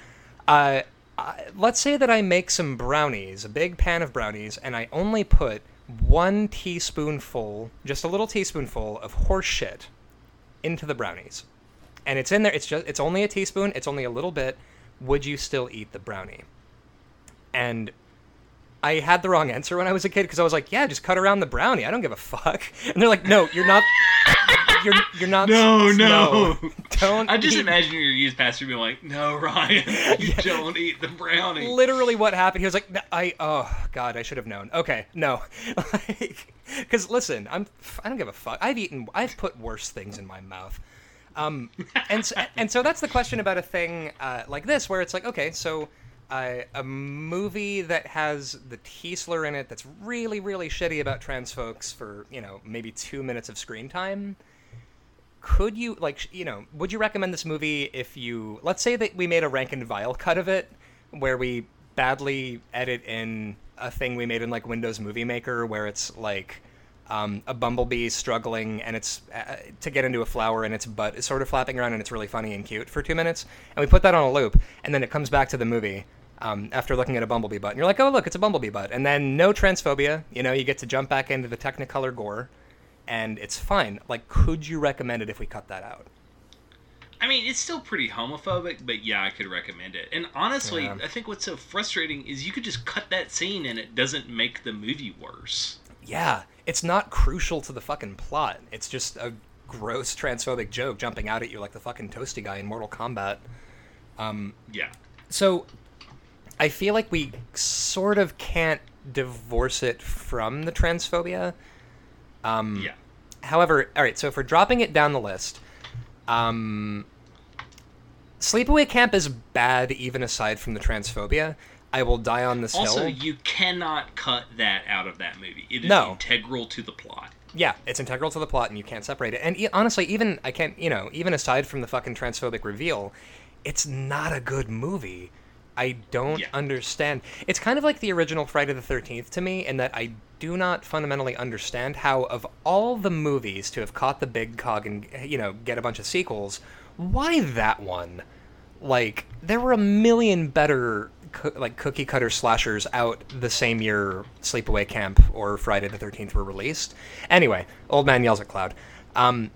Uh, I, let's say that I make some brownies, a big pan of brownies, and I only put one teaspoonful, just a little teaspoonful of horse shit into the brownies and it's in there. It's just it's only a teaspoon. It's only a little bit. Would you still eat the brownie? And I had the wrong answer when I was a kid because I was like, yeah, just cut around the brownie. I don't give a fuck. And they're like, no, you're not. You're you're not. No, no. Don't. I just eat- imagine your youth pastor being like, "No, Ryan, you don't eat the brownie." literally what happened. He was like, I oh god, I should have known. Okay, no, because listen, I'm I don't give a fuck. I've eaten, I've put worse things in my mouth. Um, and so, and so that's the question about a thing uh, like this, where it's like, okay, so uh, a movie that has the T slur in it that's really really shitty about trans folks for you know maybe two minutes of screen time. Could you like you know would you recommend this movie if you let's say that we made a rank and vile cut of it where we badly edit in a thing we made in like Windows Movie Maker where it's like um, a bumblebee struggling and it's uh, to get into a flower and its butt is sort of flapping around and it's really funny and cute for two minutes and we put that on a loop and then it comes back to the movie um, after looking at a bumblebee butt and you're like oh look it's a bumblebee butt and then no transphobia you know you get to jump back into the technicolor gore and it's fine like could you recommend it if we cut that out I mean, it's still pretty homophobic, but yeah, I could recommend it. And honestly, Yeah. I think what's so frustrating is you could just cut that scene and it doesn't make the movie worse. Yeah, it's not crucial to the fucking plot. It's just a gross transphobic joke jumping out at you like the fucking toasty guy in Mortal Kombat. Um, yeah. So I feel like we sort of can't divorce it from the transphobia. Um, Yeah. However, all right, so if we're dropping it down the list, um, Sleepaway Camp is bad even aside from the transphobia. I will die on this Also, hill. you cannot cut that out of that movie. It is No. integral to the plot. Yeah, it's integral to the plot, and you can't separate it. And e- honestly, even I can't, you know, even aside from the fucking transphobic reveal, it's not a good movie. I don't Yeah. understand. It's kind of like the original Friday the Thirteenth to me, in that I do not fundamentally understand how, of all the movies to have caught the big cog and you know get a bunch of sequels, why that one? Like there were a million better coo- like cookie cutter slashers out the same year Sleepaway Camp or Friday the Thirteenth were released. Anyway, Old Man Yells at Cloud. Um,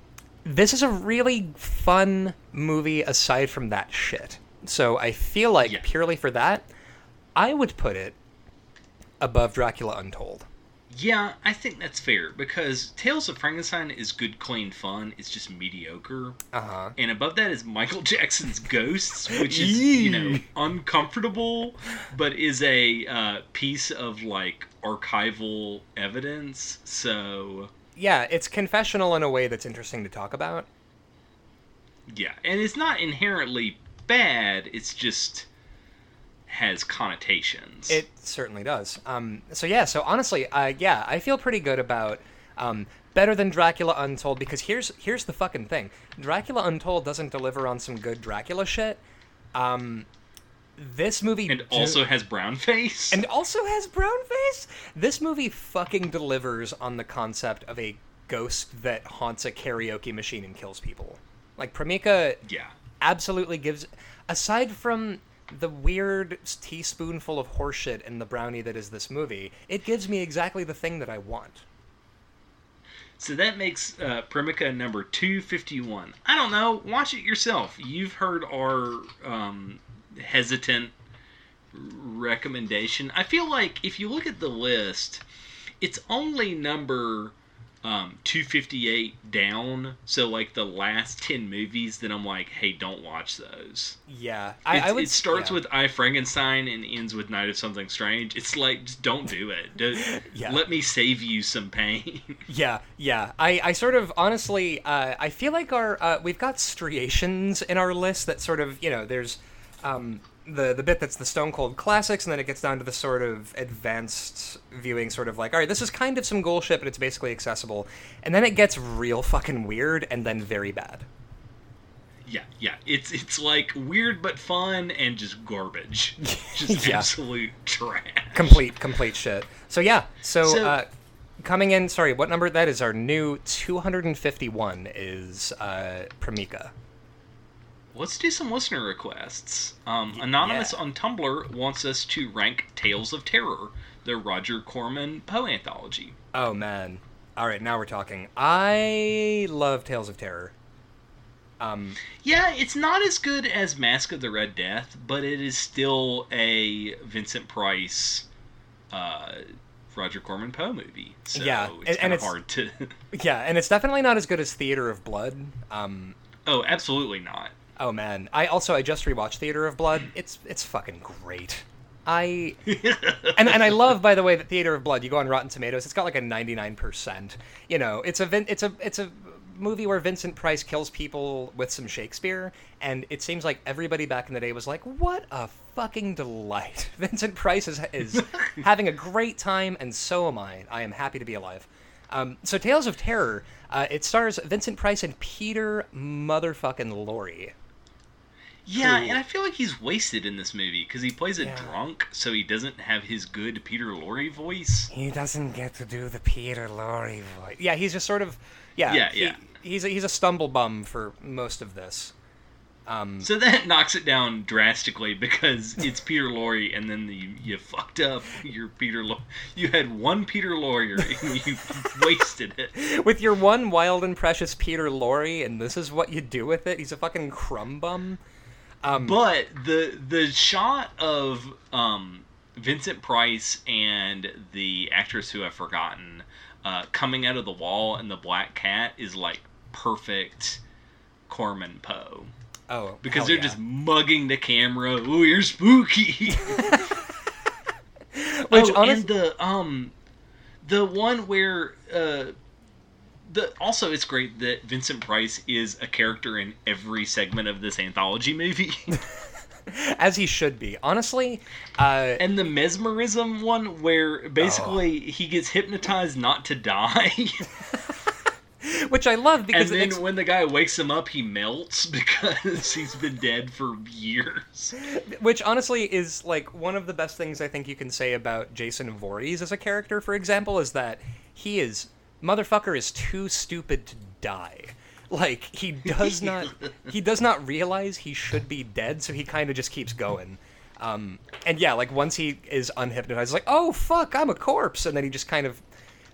this is a really fun movie aside from that shit. So I feel like Yeah. purely for that, I would put it above Dracula Untold. Yeah, I think that's fair because Tales of Frankenstein is good, clean fun. It's just mediocre. Uh huh. And above that is Michael Jackson's Ghosts, which is you know uncomfortable, but is a uh, piece of like archival evidence. So Yeah, it's confessional in a way that's interesting to talk about. yeah, and it's not inherently bad. It's just has connotations. It certainly does. Um, so yeah, so honestly, uh, yeah, I feel pretty good about um, better than Dracula Untold because here's here's the fucking thing: Dracula Untold doesn't deliver on some good Dracula shit. Um, this movie and do- also has brown face. and also has brown face. This movie fucking delivers on the concept of a ghost that haunts a karaoke machine and kills people. Like Premika yeah. Absolutely gives aside from the weird teaspoonful of horseshit in the brownie that is this movie, it gives me exactly the thing that I want. So that makes uh, Premika number 251. I don't know. Watch it yourself. You've heard our um, hesitant recommendation. I feel like if you look at the list, it's only number um, 258 down. So, like the last 10 movies that I'm like, hey, don't watch those. Yeah, I, I would. it starts yeah. with I Frankenstein and ends with Night of Something Strange. It's like just don't do it. Do- Yeah. Let me save you some pain. Yeah, yeah. I, I sort of honestly, uh, I feel like our uh, we've got striations in our list that sort of you know there's um, the the bit that's the Stone Cold classics, and then it gets down to the sort of advanced viewing, sort of like all right, this is kind of some ghoul shit, but it's basically accessible, and then it gets real fucking weird and then very bad. Yeah, yeah. It's it's like weird but fun and just garbage. Just Yeah. absolute trash. Complete, complete shit. So yeah, so, So- uh, coming in, sorry, what number that is? Our new 251 is uh, Premika. Let's do some listener requests. Um, Anonymous yeah. on Tumblr wants us to rank Tales of Terror, the Roger Corman Poe anthology. Oh man. All right, now we're talking. I love Tales of Terror. Um, Yeah, it's not as good as Mask of the Red Death, but it is still a Vincent Price, uh, Roger Corman Poe movie. So Yeah, it's and- kind and of it's- hard to. yeah, and it's definitely not as good as Theater of Blood. Um, oh, absolutely not. Oh man, I also I just rewatched Theater of Blood. It's it's fucking great. I and and I love by the way that Theater of Blood. You go on Rotten Tomatoes, it's got like a ninety nine percent. You know, it's a it's a it's a movie where Vincent Price kills people with some Shakespeare, and it seems like everybody back in the day was like, "What a fucking delight!" Vincent Price is is having a great time, and so am I. I am happy to be alive. Um, so, Tales of Terror. Uh, it stars Vincent Price and Peter motherfucking Lorre. Yeah, and I feel like he's wasted in this movie because he plays a Yeah. drunk, so he doesn't have his good Peter Lorre voice. He doesn't get to do the Peter Lorre voice. Yeah, he's just sort of yeah. Yeah, he- yeah. He's a, he's a stumble bum for most of this. Um, So that knocks it down drastically because it's Peter Lorre, and then the, you fucked up your Peter. Lorre. You had one Peter Lorre, and you wasted it. with your one wild and precious Peter Lorre, and this is what you do with it. He's a fucking crumb bum. Um, But the the shot of um Vincent Price and the actress who I've forgotten uh, coming out of the wall and the black cat is like perfect Corman Poe. Oh, Because they're yeah. just mugging the camera. Oh, you're spooky. Which oh, honest- and the um, the one where uh, the also it's great that Vincent Price is a character in every segment of this anthology movie. as he should be. Honestly, uh, and the mesmerism one where basically Oh. he gets hypnotized not to die which I love and because it then makes, when the guy wakes him up he melts because he's been dead for years which honestly is like one of the best things I think you can say about Jason Voorhees as a character. For example, is that he is motherfucker is too stupid to die. Like he does not he does not realize he should be dead, so he kind of just keeps going. Um, and yeah, like once he is unhypnotized, like oh fuck, I'm a corpse, and then he just kind of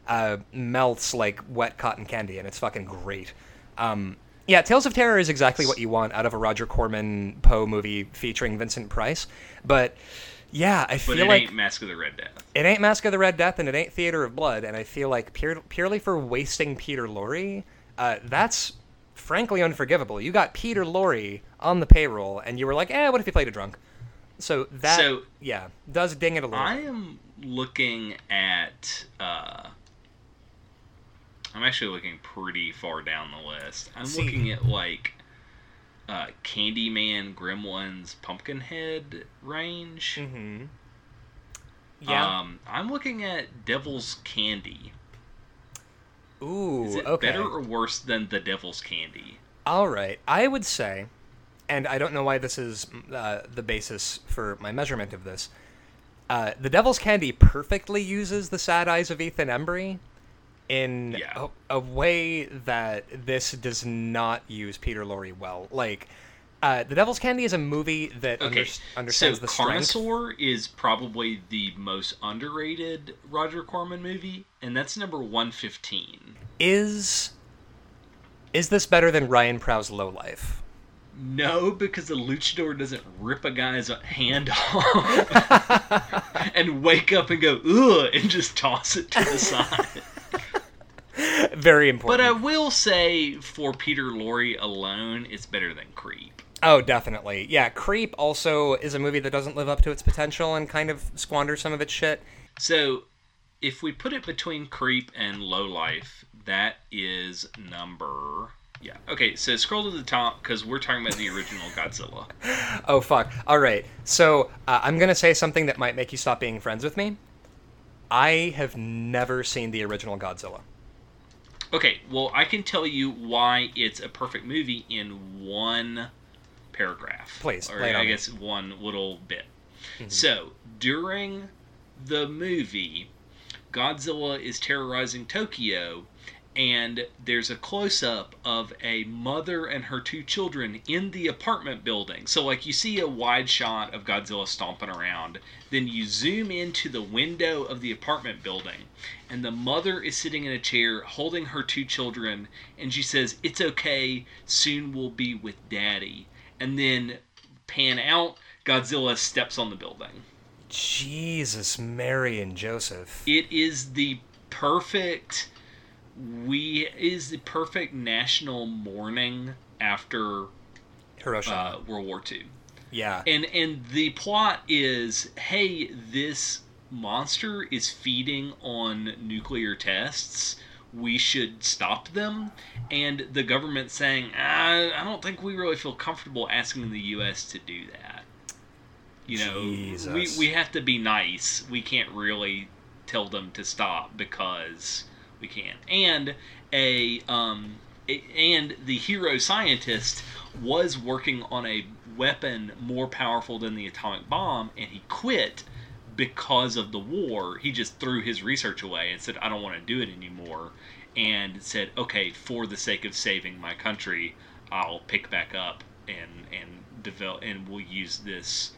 uh, melts like wet cotton candy, and it's fucking great. Um, yeah, Tales of Terror is exactly what you want out of a Roger Corman Poe movie featuring Vincent Price. But yeah, I but feel it like ain't mask of the red death it ain't Mask of the Red Death and it ain't Theater of Blood, and I feel like pure, purely for wasting Peter Lorre, uh, that's frankly unforgivable. You got Peter Lorre on the payroll, and you were like, eh, what if he played a drunk? So that, So- yeah, does ding it a little. i am looking at uh i'm actually looking pretty far down the list i'm See- looking at like uh candyman gremlins pumpkinhead range Mm-hmm. Yeah. Um, I'm looking at Devil's Candy. Ooh. Is it okay. better or worse than the Devil's Candy? All right. I would say, and I don't know why this is uh, the basis for my measurement of this. Uh, the Devil's Candy perfectly uses the sad eyes of Ethan Embry in Yeah. a, a way that this does not use Peter Lorre well. Like, uh, the Devil's Candy is a movie that Okay, under- understands so the strength. Carnosaur is probably the most underrated Roger Corman movie, and that's number 115. Is is this better than Ryan Prosser Low Life? No, because the luchador doesn't rip a guy's hand off and wake up and go, ugh, and just toss it to the side. Very important. But. I will say, for Peter Lorre alone, it's better than Creep. Oh, definitely. Yeah, Creep also is a movie that doesn't live up to its potential and kind of squanders some of its shit. So, if we put it between Creep and Low Life, that is number. Yeah. Okay, so scroll to the top because we're talking about the original Godzilla. Oh, fuck. All right. So, uh, I'm going to say something that might make you stop being friends with me. I have never seen the original Godzilla. Okay, well, I can tell you why it's a perfect movie in one paragraph. Please, Or lay it on I me. guess one little bit. Mm-hmm. So, during the movie, Godzilla is terrorizing Tokyo, and there's a close up of a mother and her two children in the apartment building. So, like, you see a wide shot of Godzilla stomping around, then you zoom into the window of the apartment building, and the mother is sitting in a chair holding her two children, and she says, It's okay, soon we'll be with daddy. And then pan out, Godzilla steps on the building. Jesus, Mary, and Joseph. It is the perfect we is the perfect national mourning after Hiroshima. uh, World War II. yeah. And and the plot is hey, this monster is feeding on nuclear tests. We should stop them. And the government saying, I, I don't think we really feel comfortable asking the U.S. to do that. You know, we, we have to be nice. We can't really tell them to stop because we can't. And a um, and the hero scientist was working on a weapon more powerful than the atomic bomb, and he quit because of the war. He just threw his research away and said, "I don't want to do it anymore," and said, "Okay, for the sake of saving my country, I'll pick back up and and develop, and we'll use this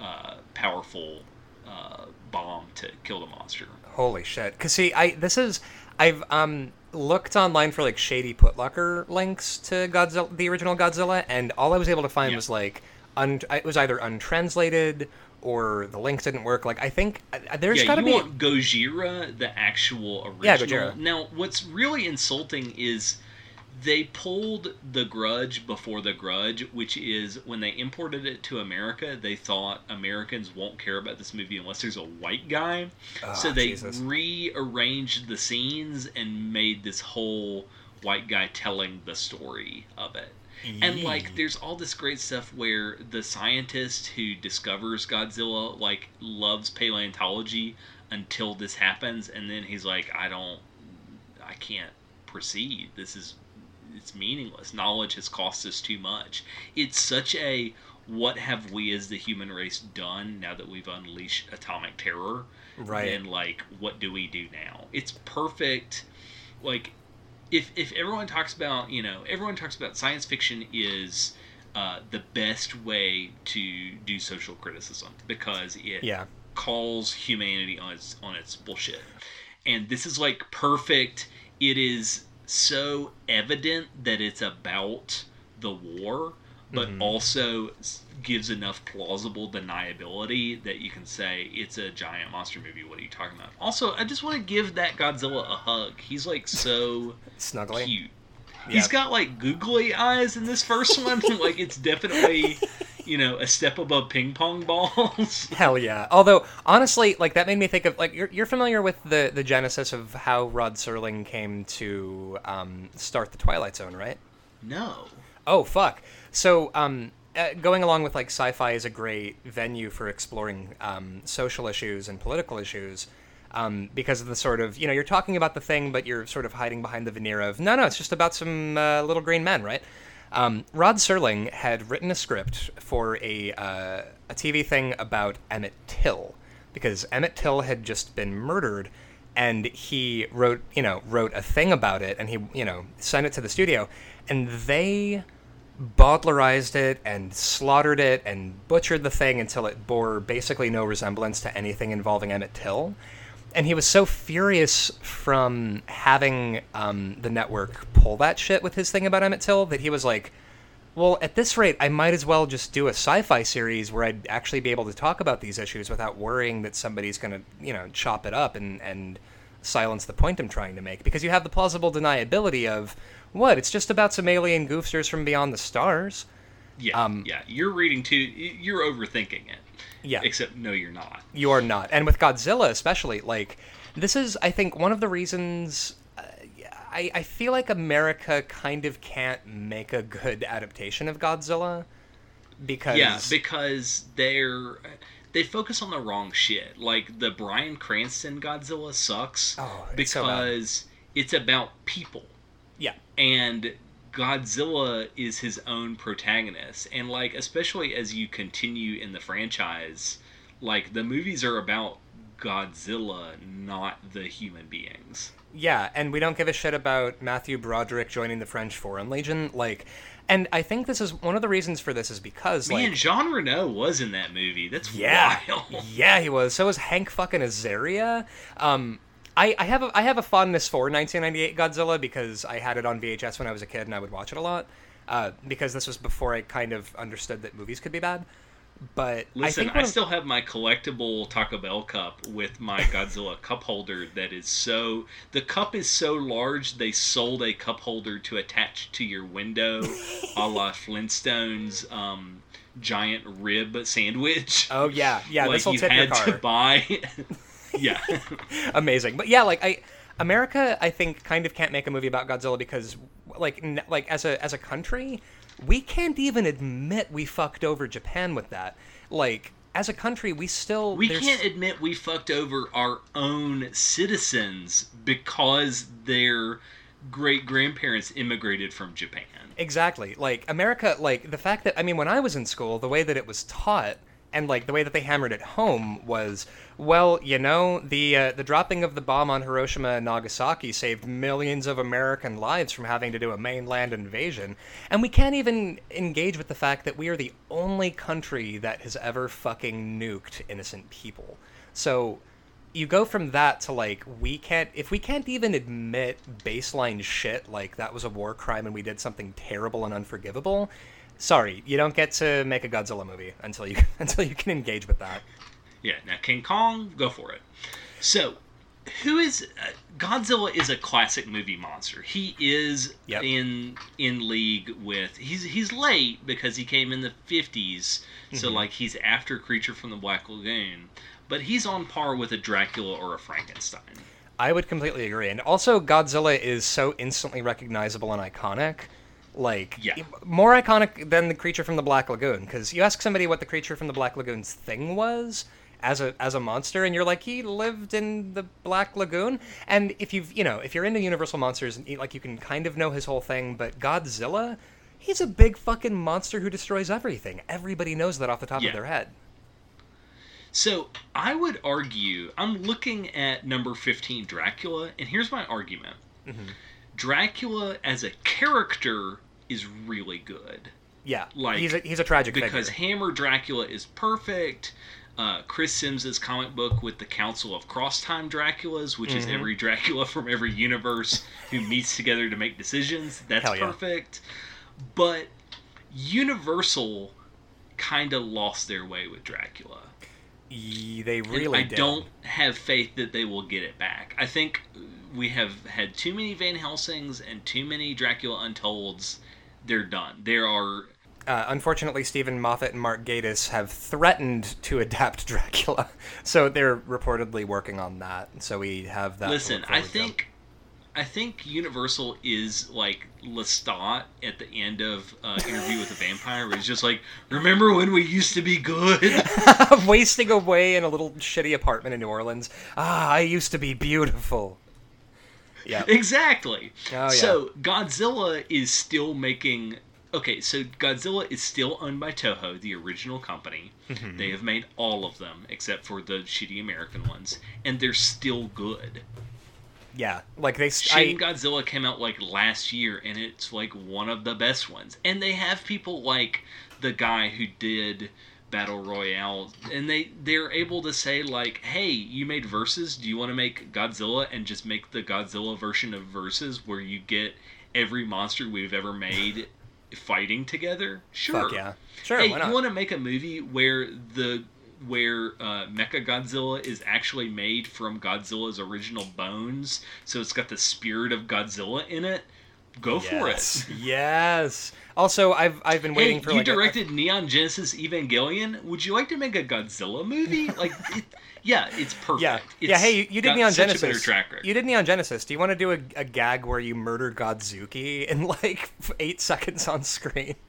uh, powerful uh, bomb to kill the monster." Holy shit. Cause see, I this is I've um looked online for like shady putlocker links to Godzilla, the original Godzilla, and all I was able to find Yeah. was like un- it was either untranslated or the links didn't work. Like I think uh, there's yeah, got to you be want Gojira, the actual original. Yeah, Gojira. Now, what's really insulting is they pulled the Grudge before the Grudge, which is when they imported it to America, they thought Americans won't care about this movie unless there's a white guy. Ah, so they Jesus. rearranged the scenes and made this whole white guy telling the story of it. And like, there's all this great stuff where the scientist who discovers Godzilla like loves paleontology until this happens, and then he's like, I don't, I can't proceed. This is, it's meaningless. Knowledge has cost us too much. It's such a what have we as the human race done now that we've unleashed atomic terror? Right. And like, what do we do now? It's perfect. Like, if if everyone talks about you know everyone talks about science fiction is uh, the best way to do social criticism because it yeah. calls humanity on its on its bullshit and this is like perfect it is so evident that it's about the war but Mhm. also gives enough plausible deniability that you can say it's a giant monster movie what are you talking about also i just want to give that godzilla a hug he's like so Snuggly. cute Yeah. He's got like googly eyes in this first one. like it's definitely, you know, a step above ping pong balls. Hell yeah. Although honestly, like that made me think of like you're, you're familiar with the the genesis of how Rod Serling came to um, start the Twilight Zone, right? no. Oh fuck. So um, uh, going along with like sci-fi is a great venue for exploring um, social issues and political issues. Um, because of the sort of you know you're talking about the thing, but you're sort of hiding behind the veneer of no, no, it's just about some uh, little green men, right? Um, Rod Serling had written a script for a uh, a TV thing about Emmett Till because Emmett Till had just been murdered, and he wrote you know wrote a thing about it, and he you know sent it to the studio, and they bawdlerized it and slaughtered it and butchered the thing until it bore basically no resemblance to anything involving Emmett Till. And he was so furious from having um, the network pull that shit with his thing about Emmett Till that he was like, well, at this rate, I might as well just do a sci-fi series where I'd actually be able to talk about these issues without worrying that somebody's going to, you know, chop it up and, and silence the point I'm trying to make. Because you have the plausible deniability of, what, it's just about some alien goofsters from beyond the stars. Yeah, Um, yeah. You're reading too. You're overthinking it. Yeah. Except no, you're not. You are not. And with Godzilla, especially, like, this is, I think, one of the reasons. Uh, I, I feel like America kind of can't make a good adaptation of Godzilla because. Yeah, because they're they focus on the wrong shit. Like the Bryan Cranston Godzilla sucks Oh, it's so because it's about people. yeah. and Godzilla is his own protagonist and like especially as you continue in the franchise like the movies are about Godzilla not the human beings Yeah, and we don't give a shit about Matthew Broderick joining the French Foreign Legion. Like, and I think this is one of the reasons for this is because, man like, Jean Reno was in that movie that's Yeah, wild yeah, he was. So was Hank fucking Azaria. Um, I, I have a, I have a fondness for 1998 Godzilla because I had it on VHS when I was a kid and I would watch it a lot. Uh, because this was before I kind of understood that movies could be bad. But I Listen, think I, still have my collectible Taco Bell cup with my Godzilla cup holder that is so the cup is so large they sold a cup holder to attach to your window a la Flintstones um, giant rib sandwich. Oh yeah, yeah. like this will you tip your had car. to buy Yeah. amazing. But yeah, like I, America, I think kind of can't make a movie about Godzilla because, like, n- like as a as a country, we can't even admit we fucked over Japan with that. Like, as a country, we still We there's- can't admit we fucked over our own citizens because their great grandparents immigrated from Japan. Exactly. Like America, like the fact that I mean, when I was in school, the way that it was taught and like the way that they hammered it home was, well, you know, the uh, the dropping of the bomb on Hiroshima and Nagasaki saved millions of American lives from having to do a mainland invasion, and we can't even engage with the fact that we are the only country that has ever fucking nuked innocent people. So you go from that to like we can't if we can't even admit baseline shit like that was a war crime and we did something terrible and unforgivable sorry, you don't get to make a Godzilla movie until you until you can engage with that. Yeah, now King Kong, go for it. So, who is uh, Godzilla? Is a classic movie monster. He is Yep. in in league with. He's he's late because he came in the 50s So like he's after Creature from the Black Lagoon, but he's on par with a Dracula or a Frankenstein. I would completely agree. And also, Godzilla is so instantly recognizable and iconic. Like, Yeah. more iconic than the creature from the Black Lagoon. Because you ask somebody what the creature from the Black Lagoon's thing was as a as a monster, and you're like, he lived in the Black Lagoon. And if you've, you know, if you're into Universal monsters, like you can kind of know his whole thing. But Godzilla, he's a big fucking monster who destroys everything. Everybody knows that off the top Yeah. of their head. So I would argue I'm looking at number 15 Dracula, and here's my argument. Mm-hmm. Dracula as a character is really good. Yeah, Like, he's a he's a tragic because figure. Hammer Dracula is perfect. Uh, Chris Sims's comic book with the Council of Crosstime Draculas, which Mm-hmm. is every Dracula from every universe who meets together to make decisions. That's yeah. perfect. But Universal kind of lost their way with Dracula. They And really I did. don't have faith that they will get it back. I think we have had too many Van Helsings and too many Dracula Untolds. They're done. There are Uh, unfortunately, Steven Moffat and Mark Gatiss have threatened to adapt Dracula, so they're reportedly working on that. So we have that. Listen, I think, I think Universal is like Lestat at the end of uh, Interview with the Vampire, where he's just like, "Remember when we used to be good?" wasting away in a little shitty apartment in New Orleans. Ah, I used to be beautiful. Yeah, exactly. Oh, yeah. So Godzilla is still making. Okay, so Godzilla is still owned by Toho, the original company. Mm-hmm. They have made all of them except for the shitty American ones, and they're still good. yeah. Like they. Shin I, Godzilla came out like last year, and it's like one of the best ones. And they have people like the guy who did Battle Royale, and they they're able to say like, "Hey, you made Versus. Do you want to make Godzilla and just make the Godzilla version of Versus where you get every monster we've ever made fighting together?" Sure. fuck yeah. Sure. Hey, you want to make a movie where the where uh, Mecha Godzilla is actually made from Godzilla's original bones, so it's got the spirit of Godzilla in it? Go for it. Yes. Also, I've I've been waiting Hey, for you like a- directed Neon Genesis Evangelion. Would you like to make a Godzilla movie? Like, it, yeah, it's perfect. Yeah, It's yeah. Hey, you, you did Neon Genesis. You did Neon Genesis. Do you want to do a, a gag where you murder Godzooky in like eight seconds on screen?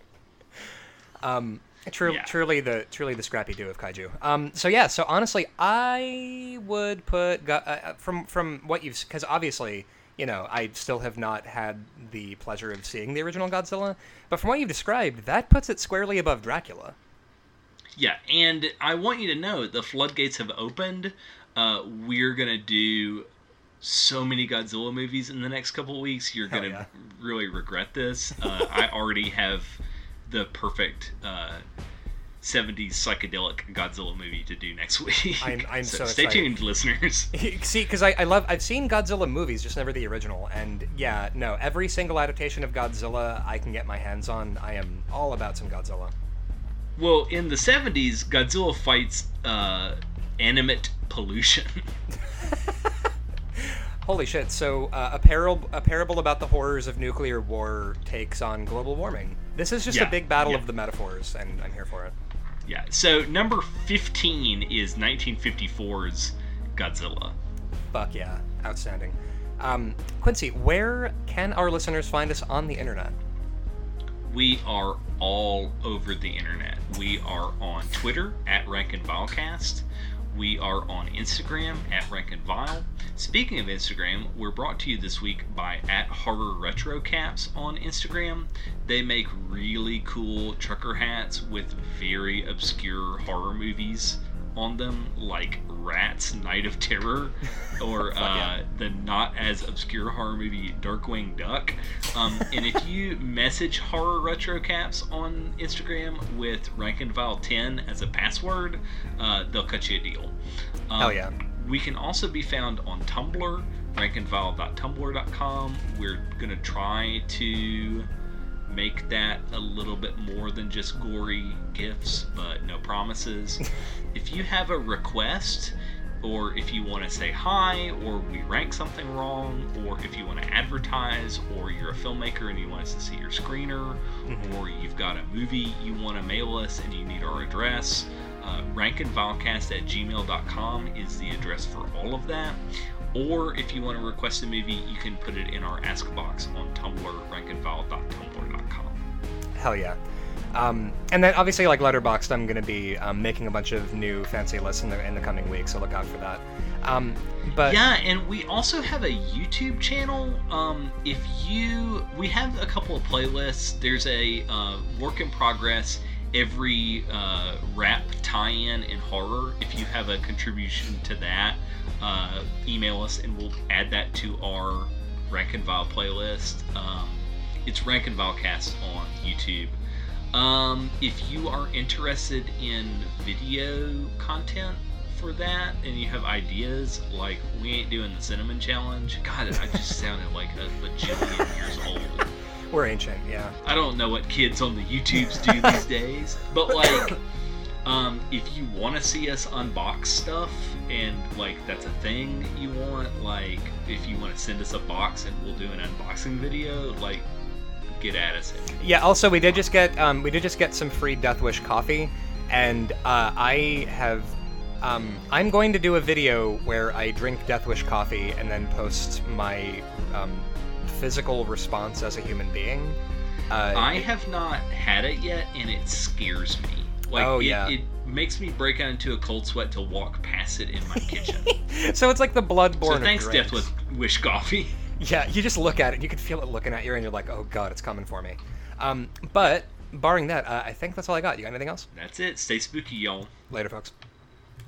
Um, true, Yeah. truly the truly the Scrappy Doo of kaiju. Um, so yeah. So honestly, I would put uh, uh, from from what you've because obviously you know I still have not had the pleasure of seeing the original Godzilla, but from what you've described, that puts it squarely above Dracula. Yeah, and I want you to know the floodgates have opened. Uh, we're gonna do so many Godzilla movies in the next couple of weeks. You're Hell gonna yeah. really regret this. Uh, I already have the perfect uh, 70s psychedelic Godzilla movie to do next week. I'm- I'm so stay excited. tuned, listeners. See, because I, I love I've seen Godzilla movies, just never the original. And yeah, no, every single adaptation of Godzilla I can get my hands on, I am all about some Godzilla. Well, in the 70s, Godzilla fights uh, animate pollution. Holy shit! So uh, a parable a parable about the horrors of nuclear war takes on global warming. This is just Yeah, a big battle yeah. of the metaphors, and I'm here for it. Yeah. So number 15 is 1954's Godzilla. Fuck yeah, outstanding. Um, Quincy, where can our listeners find us on the internet? We are all over the internet. We are on Twitter at Rank and Vilecast. We are on Instagram at Rank and Vile. Speaking of Instagram, we're brought to you this week by at Horror Retro Caps on Instagram. They make really cool trucker hats with very obscure horror movies on them, like Rats Night of Terror, or uh, yeah. the not as obscure horror movie Darkwing Duck. Um, and if you message Horror Retro Caps on Instagram with Rank and Vile 10 as a password, uh, they'll cut you a deal. Um, Hell yeah. We can also be found on Tumblr, rankandvile.tumblr.com. We're going to try to make that a little bit more than just gory gifts, but no promises. if you have a request, or if you want to say hi, or we rank something wrong, or if you want to advertise, or you're a filmmaker and you want us to see your screener, Mhm. or you've got a movie you want to mail us and you need our address, uh, rankandvilecast at gmail.com is the address for all of that. Or if you want to request a movie, you can put it in our ask box on Tumblr, rankandvile.tumblr.com. Hell yeah. Um, and then obviously, like Letterboxd, I'm gonna be um, making a bunch of new fancy lists in the in the coming weeks, so look out for that. Um, but yeah, and we also have a YouTube channel. Um, if you, we have a couple of playlists. There's a uh, work in progress every uh, rap tie-in in horror. If you have a contribution to that, uh, email us and we'll add that to our Rank and Vile playlist. Um, it's Rank and Vilecast on YouTube. Um, if you are interested in video content for that and you have ideas, like we ain't doing the cinnamon challenge. God, I just sounded like a bajillion years old. We're ancient, yeah. I don't know what kids on the YouTubes do these days, but like, um, if you want to see us unbox stuff and like that's a thing you want, like if you want to send us a box and we'll do an unboxing video, like get at us. Yeah. Also, we did just get um, we did just get some free Death Wish coffee, and uh, I have um, I'm going to do a video where I drink Death Wish coffee and then post my um, physical response as a human being. Uh, I have not had it yet, and it scares me. Like, Oh, it, yeah. it makes me break out into a cold sweat to walk past it in my kitchen. so it's like the bloodborne. so thanks. Death Wish Coffee. Yeah, you just look at it, you can feel it looking at you, and you're like, oh god, it's coming for me. Um, but barring that, uh, I think that's all I got. You got anything else? That's it. Stay spooky, y'all. Later, folks.